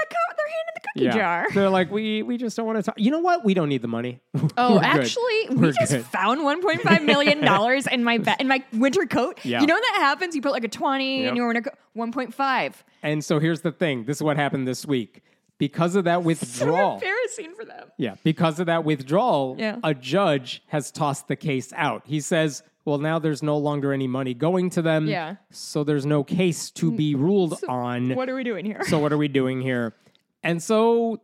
Cookie Yeah. jar. They're like, we, we just don't want to talk. You know what? We don't need the money. [LAUGHS] Oh, actually, we We're just good. found 1.5 [LAUGHS] million dollars in my ba- in my winter coat. Yeah. You know when that happens? You put like a 20 Yep. in your winter coat. 1.5. And so here's the thing. This is what happened this week. Because of that [LAUGHS] So withdrawal. embarrassing for them. Yeah, because of that withdrawal, Yeah. a judge has tossed the case out. He says, well, now there's no longer any money going to them. Yeah. So there's no case to be ruled on. What are we doing here? so what are we doing here? And so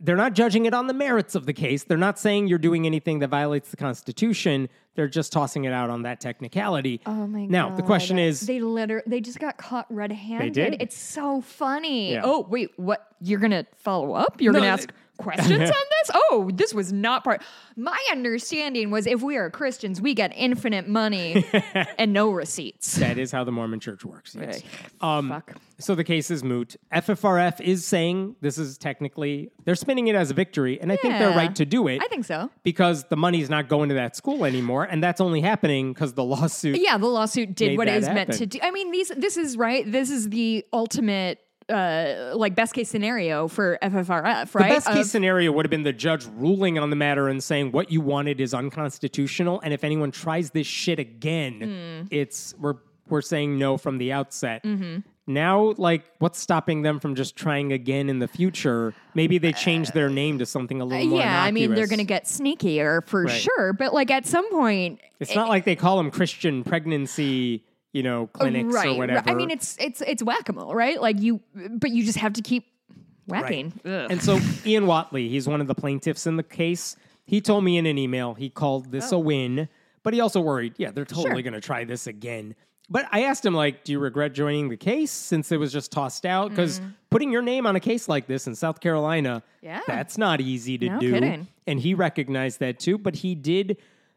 they're not judging it on the merits of the case. They're not saying you're doing anything that violates the Constitution. They're just tossing it out on that technicality. Oh my god. Now, the question is they literally they just got caught red-handed. They did. It's so funny. Yeah. Oh, wait, what? You're going to follow up? You're going to No, ask questions [LAUGHS] on this? Oh, this was not part. My understanding was if we are Christians, we get infinite money [LAUGHS] and no receipts. that is how the Mormon church works. Yes. Um, Fuck. So the case is moot. FFRF is saying this is technically, they're spinning it as a victory, and I think they're Yeah. right to do it I think so. because the money's not going to that school anymore, and that's only happening because the lawsuit. Yeah, the lawsuit did Made what it that is meant happen. to do. I mean, these this is right. This is the ultimate uh like best case scenario for FFRF, right? The best case Of- scenario would have been the judge ruling on the matter and saying what you wanted is unconstitutional, and if anyone tries this shit again, Hmm. it's we're we're saying no from the outset. Mm-hmm. Now, like, what's stopping them from just trying again in the future? Maybe they change their name to something a little more. Uh, yeah, I mean they're going to get sneakier for Right. sure, but like at some point, It's not like they call them Christian pregnancy, you know, clinics right? or right. whatever. I mean, it's it's it's whack a mole, right? Like you, but you just have to keep whacking. Ugh. And so [LAUGHS] Ian Watley, he's one of the plaintiffs in the case. He told me in an email he called this a win, but he also worried, yeah, they're totally Oh. Sure. going to try this again. But I asked him, like, do you regret joining the case since it was just tossed out? Because putting your name on a case like this in South Carolina, Mm. Yeah. that's not easy to No do. kidding. And he recognized that too, but he did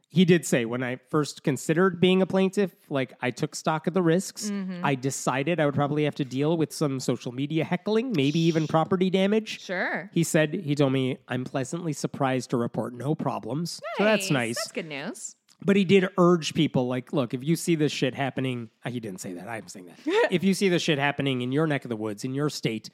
he did say when I first considered being a plaintiff, like I took stock of the risks. Mm-hmm. I decided I would probably have to deal with some social media heckling, maybe even property damage. Sure. He said, he told me, I'm pleasantly surprised to report no problems. So that's nice. That's good news. But he did urge people, like, look, if you see this shit happening, uh, he didn't say that. I'm saying that. [LAUGHS] if you see this shit happening in your neck of the woods, in your state,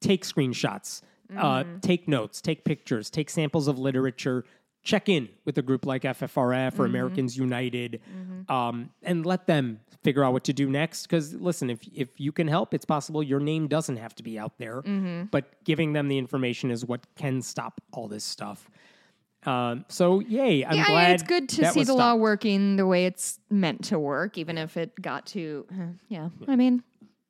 take screenshots, uh, take notes, take pictures, take samples of literature, check in with a group like FFRF or Americans United, um, and let them figure out what to do next. Because listen, if if you can help, it's possible your name doesn't have to be out there, but giving them the information is what can stop all this stuff. Um, so yay! I'm yeah, glad it's good to see the law working the way it's meant to work, even if it got to. huh, [SIGHS] yeah, I mean,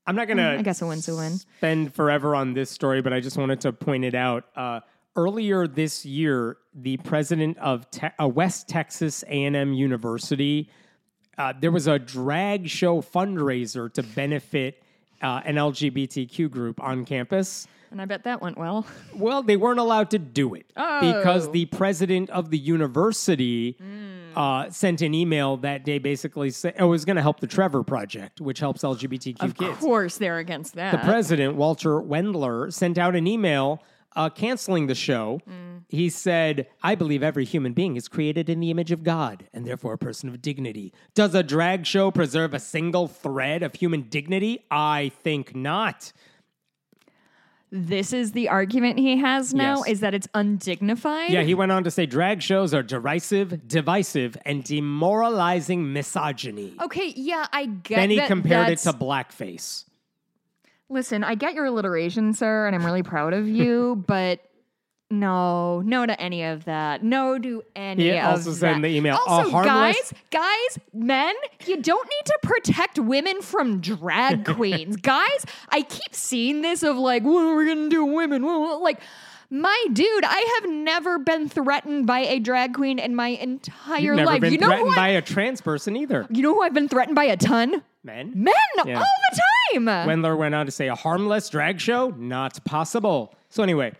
I'm not gonna. I guess a win's a win. Spend forever on this story, but I just wanted to point it out. Uh, earlier this year, the president of Te- uh, West Texas A&M University, uh, there was a drag show fundraiser to benefit uh, an LGBTQ group on campus. and I bet that went well. Well, they weren't allowed to do it because Oh. the president of the university uh, sent an email that day basically saying it was going to help the Trevor Project, which helps LGBTQ Of kids. Of course, they're against that. The president, Walter Wendler, sent out an email uh, canceling the show. He said, I believe every human being is created in the image of God and therefore a person of dignity. Does a drag show preserve a single thread of human dignity? I think not. this is the argument he has now: Yes. is that it's undignified. Yeah, he went on to say drag shows are derisive, divisive, and demoralizing misogyny. Okay, yeah, I get. then he that compared it to blackface. Listen, I get your alliteration, sir, and I'm really proud of you, [LAUGHS] but no, no to any of that. No to any He of also in the email, Also, guys, guys, men, you don't need to protect women from drag [LAUGHS] queens. guys, I keep seeing this of like, what are we gonna do, women? Like, my dude, I have never been threatened by a drag queen in my entire life. You've never life. been you know threatened who by I, a trans person either. you know who I've been threatened by a ton? Men? Men Yeah. all the time. Wendler went on to say a harmless drag show not possible. So anyway,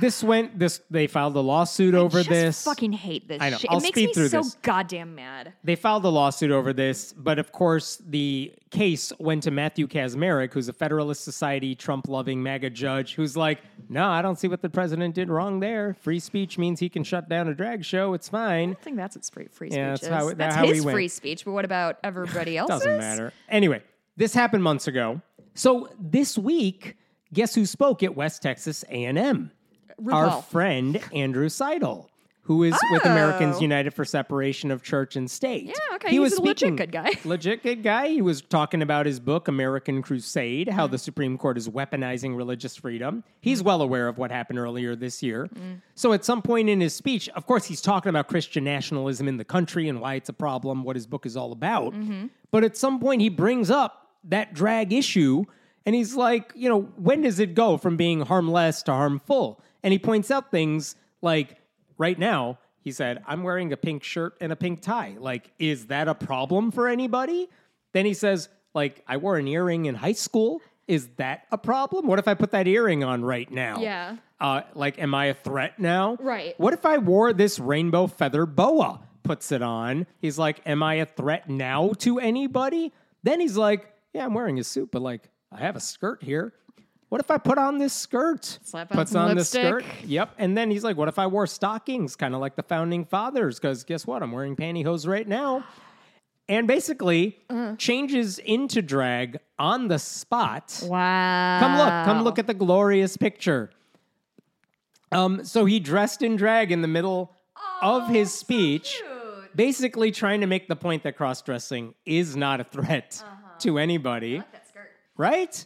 this went this they filed a lawsuit over just this. fucking hate this I know. shit. I'll it makes speed me through so this. goddamn mad. they filed a lawsuit over this, but of course the case went to Matthew Kacsmaryk, who's a Federalist Society Trump-loving MAGA judge, who's like, "No, I don't see what the president did wrong there. Free speech means he can shut down a drag show. It's fine. I think that's what free, free speech Yeah, that's is. how it- that's how his we free speech, but what about everybody [LAUGHS] else's? Doesn't matter. Anyway, this happened months ago. So this week, guess who spoke at West Texas A&M? Our friend Andrew Seidel, who is with Americans Oh. United for Separation of Church and State. Yeah, okay, He he's a legit good guy. [LAUGHS] legit good guy. He was talking about his book American Crusade, how Mm. the Supreme Court is weaponizing religious freedom. He's well aware of what happened earlier this year. Mm. So at some point in his speech, of course, he's talking about Christian nationalism in the country and why it's a problem, what his book is all about. Mm-hmm. But at some point, he brings up that drag issue. And he's like, you know, when does it go from being harmless to harmful? And he points out things like right now, he said, I'm wearing a pink shirt and a pink tie. Like, is that a problem for anybody? Then he says, like, I wore an earring in high school. Is that a problem? What if I put that earring on right now? Yeah. Uh, like, am I a threat now? Right. What if I wore this rainbow feather boa? Puts it on. He's like, am I a threat now to anybody? Then he's like, yeah, I'm wearing a suit, but like, I have a skirt here. What if I put on this skirt? Slap on Puts some on lipstick. the skirt. Yep. And then he's like, what if I wore stockings, kind of like the founding fathers? Because guess what? I'm wearing pantyhose right now. And basically Uh-huh. changes into drag on the spot. Wow. Come look, come look at the glorious picture. Um, so he dressed in drag in the middle of his speech, basically trying to make the point that cross dressing is not a threat to anybody. Right?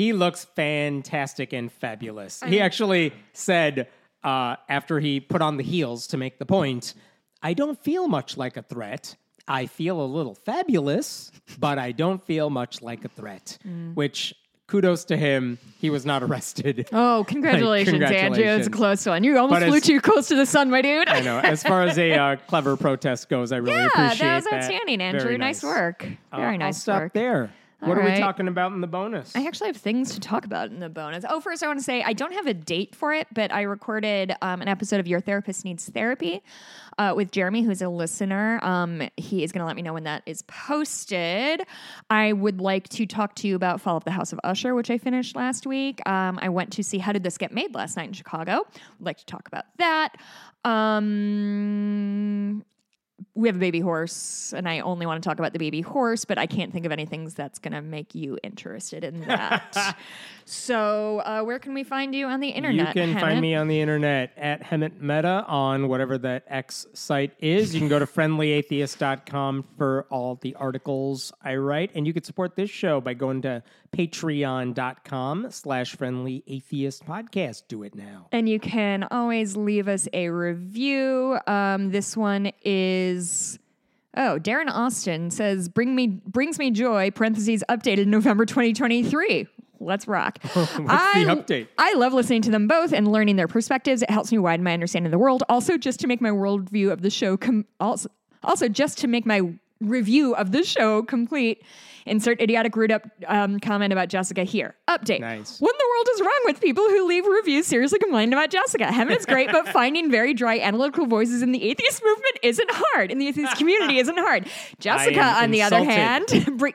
He looks fantastic and fabulous. he actually said uh, after he put on the heels to make the point, I don't feel much like a threat. I feel a little fabulous, but I don't feel much like a threat. Which kudos to him. He was not arrested. [LAUGHS] Oh, congratulations, Andrew. It's a close one. You almost But flew as- too close to the sun, my dude. I know. As far as a uh, clever protest goes, I really [LAUGHS] yeah, appreciate that was that. outstanding, Andrew. Nice nice work. Uh, Very I'll nice stop work. There. What are we talking about in the bonus? I actually have things to talk about in the bonus. Oh, first, I want to say I don't have a date for it, but I recorded um, an episode of Your Therapist Needs Therapy uh, with Jeremy, who's a listener. Um, he is going to let me know when that is posted. I would like to talk to you about Fall of the House of Usher, which I finished last week. Um, I went to see How Did This Get Made last night in Chicago. I'd like to talk about that. Um, we have a baby horse, and I only want to talk about the baby horse, but I can't think of anything that's going to make you interested in that. [LAUGHS] so, uh, where can we find you on the internet? you can Hannah? find me on the internet at Hemant Mehta on whatever that X site is. You can go to [LAUGHS] friendlyatheist.com for all the articles I write. And you can support this show by going to patreon.com slash friendly atheist podcast. Do it now. And you can always leave us a review. Um, this one is. Oh, Darren Austin says, "Bring me brings me joy." Parentheses updated November 2023. Let's rock. [LAUGHS] What's the update? I love listening to them both and learning their perspectives. It helps me widen my understanding of the world. Also, just to make my worldview of the show com- also, also just to make my review of the show complete. Insert idiotic rude up um, comment about Jessica here. Update. Nice. What in the world is wrong with people who leave reviews seriously complaining about Jessica? Hemant is great, but [LAUGHS] finding very dry analytical voices in the atheist movement isn't hard. In the atheist [LAUGHS] community isn't hard. Jessica, on the other hand, bring,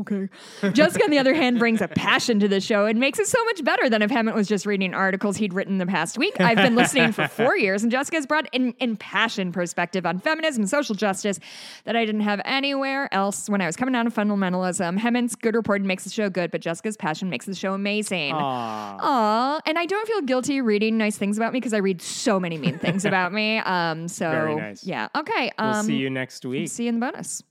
Okay. Jessica, on the other hand, brings a passion to the show and makes it so much better than if Hemant was just reading articles he'd written the past week. I've been listening for four [LAUGHS] years, and Jessica's brought an impassioned perspective on feminism and social justice that I didn't have anywhere else when I was coming down to fundamentalism. Hemant's good reporting makes the show good, but Jessica's passion makes the show amazing. Aw. Aw, and I don't feel guilty reading nice things about me because I read so many mean things [LAUGHS] about me. Um, so Very nice. yeah, okay. Um, We'll see you next week. See you in the bonus.